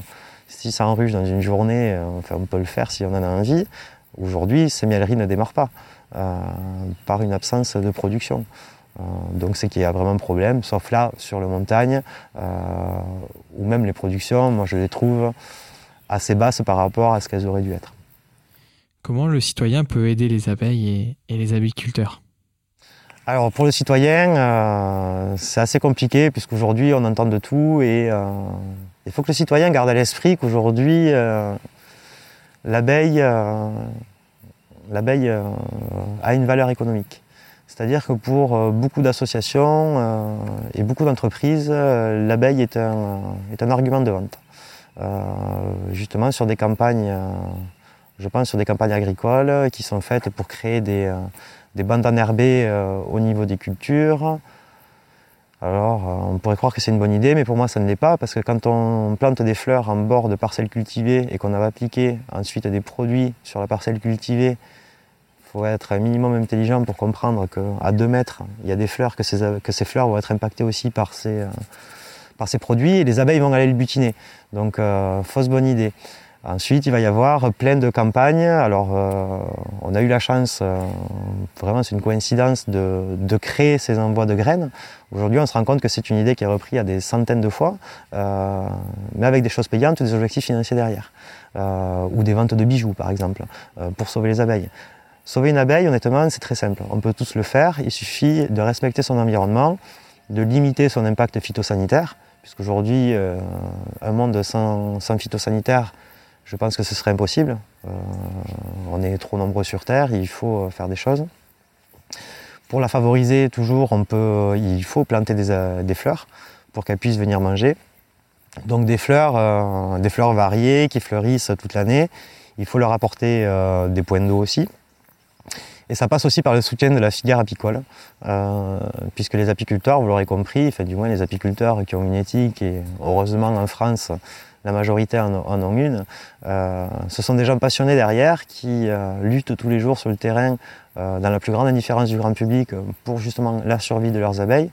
S1: 600 ruches dans une journée, euh, enfin, on peut le faire si on en a envie. Aujourd'hui, ces mieleries ne démarrent pas euh, par une absence de production. Euh, donc c'est qu'il y a vraiment un problème, sauf là, sur le montagne, où même les productions, moi je les trouve assez basses par rapport à ce qu'elles auraient dû être.
S2: Comment le citoyen peut aider les abeilles et, les apiculteurs
S1: alors pour le citoyen, c'est assez compliqué puisqu'aujourd'hui on entend de tout et il faut que le citoyen garde à l'esprit qu'aujourd'hui, euh, l'abeille euh, euh, a une valeur économique. C'est-à-dire que pour beaucoup d'associations et beaucoup d'entreprises, l'abeille est un, est un argument de vente. justement sur des campagnes, je pense sur des campagnes agricoles qui sont faites pour créer des, des bandes enherbées au niveau des cultures, Alors, on pourrait croire que c'est une bonne idée, mais pour moi, ça ne l'est pas, parce que quand on plante des fleurs en bord de parcelles cultivées et qu'on a appliqué ensuite des produits sur la parcelle cultivée, il faut être un minimum intelligent pour comprendre qu'à 2 mètres, il y a des fleurs, que ces, fleurs vont être impactées aussi par ces, par ces produits, et les abeilles vont aller le butiner. Donc, fausse bonne idée. Ensuite, il va y avoir plein de campagnes. Alors, euh, on a eu la chance, euh, vraiment c'est une coïncidence, de, créer ces envois de graines. Aujourd'hui, on se rend compte que c'est une idée qui est reprise à des centaines de fois, euh, mais avec des choses payantes, des objectifs financiers derrière. ou des ventes de bijoux, par exemple, pour sauver les abeilles. Sauver une abeille, honnêtement, c'est très simple. On peut tous le faire. Il suffit de respecter son environnement, de limiter son impact phytosanitaire, puisqu'aujourd'hui, un monde sans, sans phytosanitaire, je pense que ce serait impossible. Euh, on est trop nombreux sur Terre, il faut euh, faire des choses. Pour la favoriser, toujours, on peut, il faut planter des, euh, fleurs pour qu'elles puissent venir manger. Donc des fleurs, des fleurs variées qui fleurissent toute l'année. Il faut leur apporter des points d'eau aussi. Et ça passe aussi par le soutien de la filière apicole, puisque les apiculteurs, vous l'aurez compris, enfin, du moins les apiculteurs qui ont une éthique, et heureusement en France, la majorité en, ont une. Euh, ce sont des gens passionnés derrière qui euh, luttent tous les jours sur le terrain euh, dans la plus grande indifférence du grand public pour justement la survie de leurs abeilles.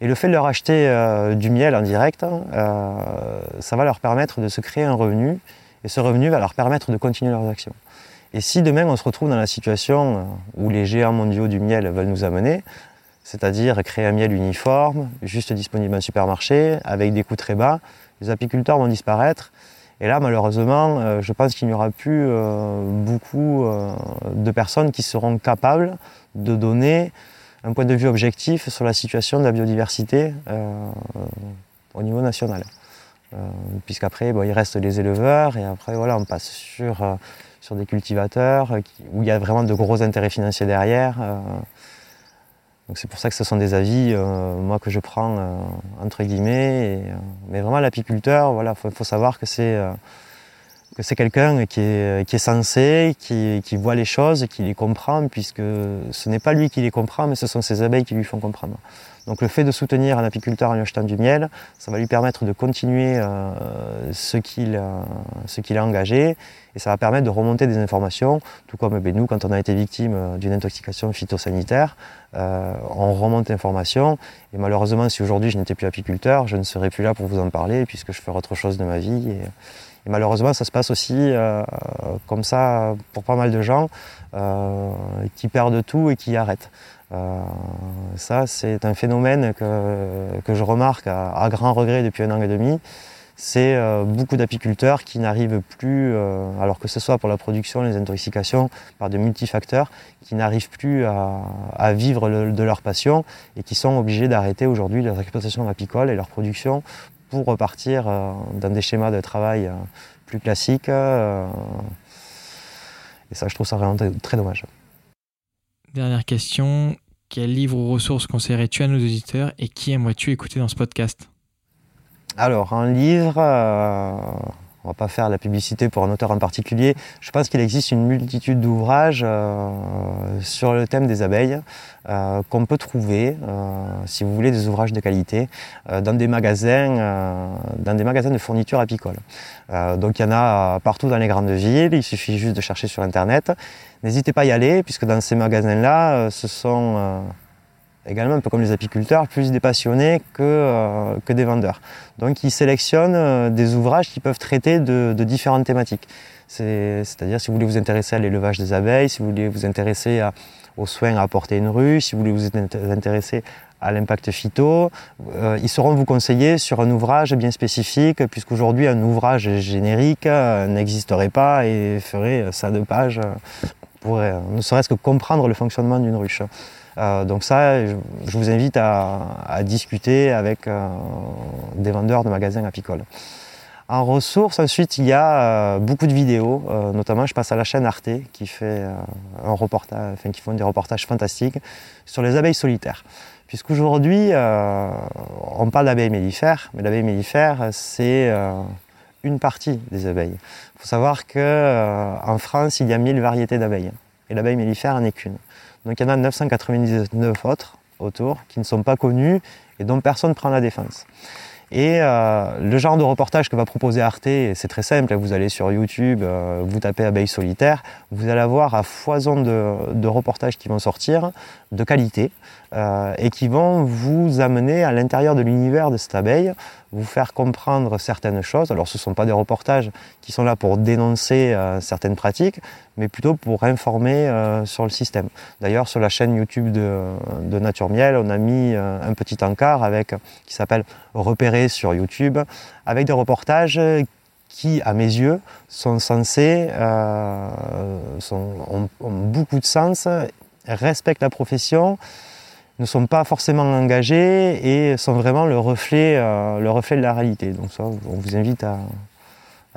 S1: Et le fait de leur acheter du miel en direct, ça va leur permettre de se créer un revenu et ce revenu va leur permettre de continuer leurs actions. Et si demain on se retrouve dans la situation où les géants mondiaux du miel veulent nous amener, c'est-à-dire créer un miel uniforme, juste disponible en supermarché, avec des coûts très bas, les apiculteurs vont disparaître. Et là, malheureusement, euh, je pense qu'il n'y aura plus euh, beaucoup euh, de personnes qui seront capables de donner un point de vue objectif sur la situation de la biodiversité au niveau national. Puisqu'après, il reste les éleveurs et après, voilà, on passe sur, sur des cultivateurs où il y a vraiment de gros intérêts financiers derrière. Donc c'est pour ça que ce sont des avis, euh, moi, que je prends euh, entre guillemets. Euh, mais vraiment, l'apiculteur, voilà, faut, faut savoir que c'est que c'est quelqu'un qui est, qui est sensé, qui, qui, voit les choses, qui les comprend, puisque ce n'est pas lui qui les comprend, mais ce sont ses abeilles qui lui font comprendre. Donc le fait de soutenir un apiculteur en lui achetant du miel, ça va lui permettre de continuer euh, ce qu'il a engagé et ça va permettre de remonter des informations, tout comme ben, nous, quand on a été victime euh, d'une intoxication phytosanitaire, euh, on remonte l'information et malheureusement si aujourd'hui je n'étais plus apiculteur, je ne serais plus là pour vous en parler puisque je ferai autre chose de ma vie. Malheureusement, ça se passe aussi comme ça pour pas mal de gens qui perdent tout et qui arrêtent. Euh, ça, c'est un phénomène que, je remarque à, grand regret depuis un an et demi. C'est euh, beaucoup d'apiculteurs qui n'arrivent plus, euh, alors que ce soit pour la production, les intoxications, par de multifacteurs, qui n'arrivent plus à, vivre de leur passion et qui sont obligés d'arrêter aujourd'hui leur exploitation apicole et leur production pour repartir dans des schémas de travail plus classiques. et ça, je trouve ça vraiment très dommage.
S2: Dernière question, quel livre ou ressources conseillerais-tu à nos auditeurs et qui aimerais-tu écouter dans ce podcast?
S1: Alors, un livre, euh, on va pas faire la publicité pour un auteur en particulier. Je pense qu'il existe une multitude d'ouvrages euh, sur le thème des abeilles euh, qu'on peut trouver, si vous voulez, des ouvrages de qualité dans des magasins, dans des magasins de fournitures apicoles. donc il y en a partout dans les grandes villes. Il suffit juste de chercher sur internet. N'hésitez pas à y aller, puisque dans ces magasins-là, euh, ce sont euh, également un peu comme les apiculteurs, plus des passionnés que, euh, que des vendeurs. Donc ils sélectionnent des ouvrages qui peuvent traiter de, différentes thématiques. C'est-à-dire si vous voulez vous intéresser à l'élevage des abeilles, si vous voulez vous intéresser aux soins à apporter une ruche, si vous voulez vous intéresser à l'impact phyto. ils sauront vous conseiller sur un ouvrage bien spécifique, puisqu'aujourd'hui un ouvrage générique n'existerait pas et ferait ça de pages pour euh, ne serait-ce que comprendre le fonctionnement d'une ruche. Euh, donc ça, je, vous invite à, discuter avec euh, des vendeurs de magasins apicoles. En ressources, ensuite, il y a beaucoup de vidéos, notamment je passe à la chaîne Arte qui fait font des reportages fantastiques sur les abeilles solitaires. Puisqu'aujourd'hui, on parle d'abeilles mellifères, mais l'abeille mellifère, c'est une partie des abeilles. Il faut savoir qu'en euh, France, il y a 1000 variétés d'abeilles. Et l'abeille mellifère n'est qu'une. Donc il y en a 999 autres autour qui ne sont pas connues et dont personne ne prend la défense. Et euh, le genre de reportage que va proposer Arte, c'est très simple, vous allez sur YouTube, euh, vous tapez abeille solitaire, vous allez avoir à foison de, reportages qui vont sortir, de qualité, euh, et qui vont vous amener à l'intérieur de l'univers de cette abeille, vous faire comprendre certaines choses. Alors ce ne sont pas des reportages qui sont là pour dénoncer certaines pratiques, mais plutôt pour informer sur le système. D'ailleurs, sur la chaîne YouTube de, Nature Miel, on a mis un petit encart avec, qui s'appelle Repérer sur YouTube, avec des reportages qui, à mes yeux, sont censés, euh, ont, beaucoup de sens, respectent la profession, ne sont pas forcément engagés et sont vraiment le reflet, euh, le reflet de la réalité. Donc ça, on vous invite à,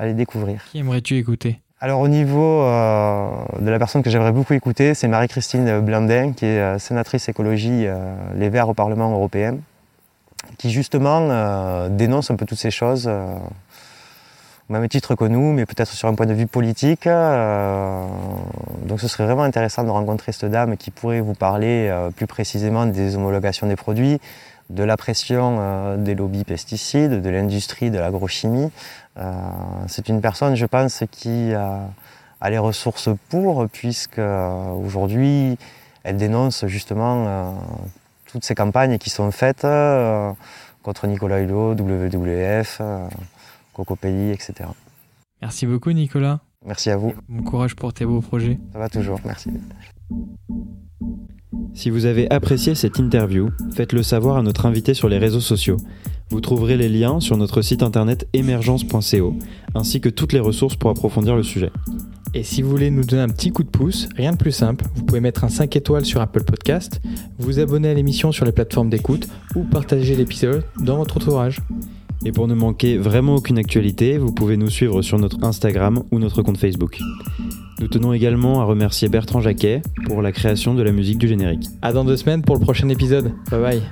S1: les découvrir.
S2: Qui aimerais-tu écouter?
S1: Alors au niveau euh, de la personne que j'aimerais beaucoup écouter, c'est Marie-Christine Blandin, qui est sénatrice écologie Les Verts au Parlement européen qui justement euh, dénonce un peu toutes ces choses euh, même titre que nous, mais peut-être sur un point de vue politique. Euh, donc ce serait vraiment intéressant de rencontrer cette dame qui pourrait vous parler plus précisément des homologations des produits, de la pression des lobbies pesticides, de l'industrie de l'agrochimie. C'est une personne, je pense, qui a les ressources pour, puisque aujourd'hui, elle dénonce justement toutes ces campagnes qui sont faites euh, contre Nicolas Hulot, WWF, Coco Pays, etc.
S2: Merci beaucoup Nicolas.
S1: Merci à vous.
S2: Bon courage pour tes beaux projets.
S1: Ça va toujours, merci.
S3: Si vous avez apprécié cette interview, faites-le savoir à notre invité sur les réseaux sociaux. Vous trouverez les liens sur notre site internet émergence.co, ainsi que toutes les ressources pour approfondir le sujet.
S2: Et si vous voulez nous donner un petit coup de pouce, rien de plus simple, vous pouvez mettre un 5 étoiles sur Apple Podcast, vous abonner à l'émission sur les plateformes d'écoute ou partager l'épisode dans votre entourage.
S3: Et pour ne manquer vraiment aucune actualité, vous pouvez nous suivre sur notre Instagram ou notre compte Facebook. Nous tenons également à remercier Bertrand Jacquet pour la création de la musique du générique.
S2: À dans deux semaines pour le prochain épisode. Bye bye.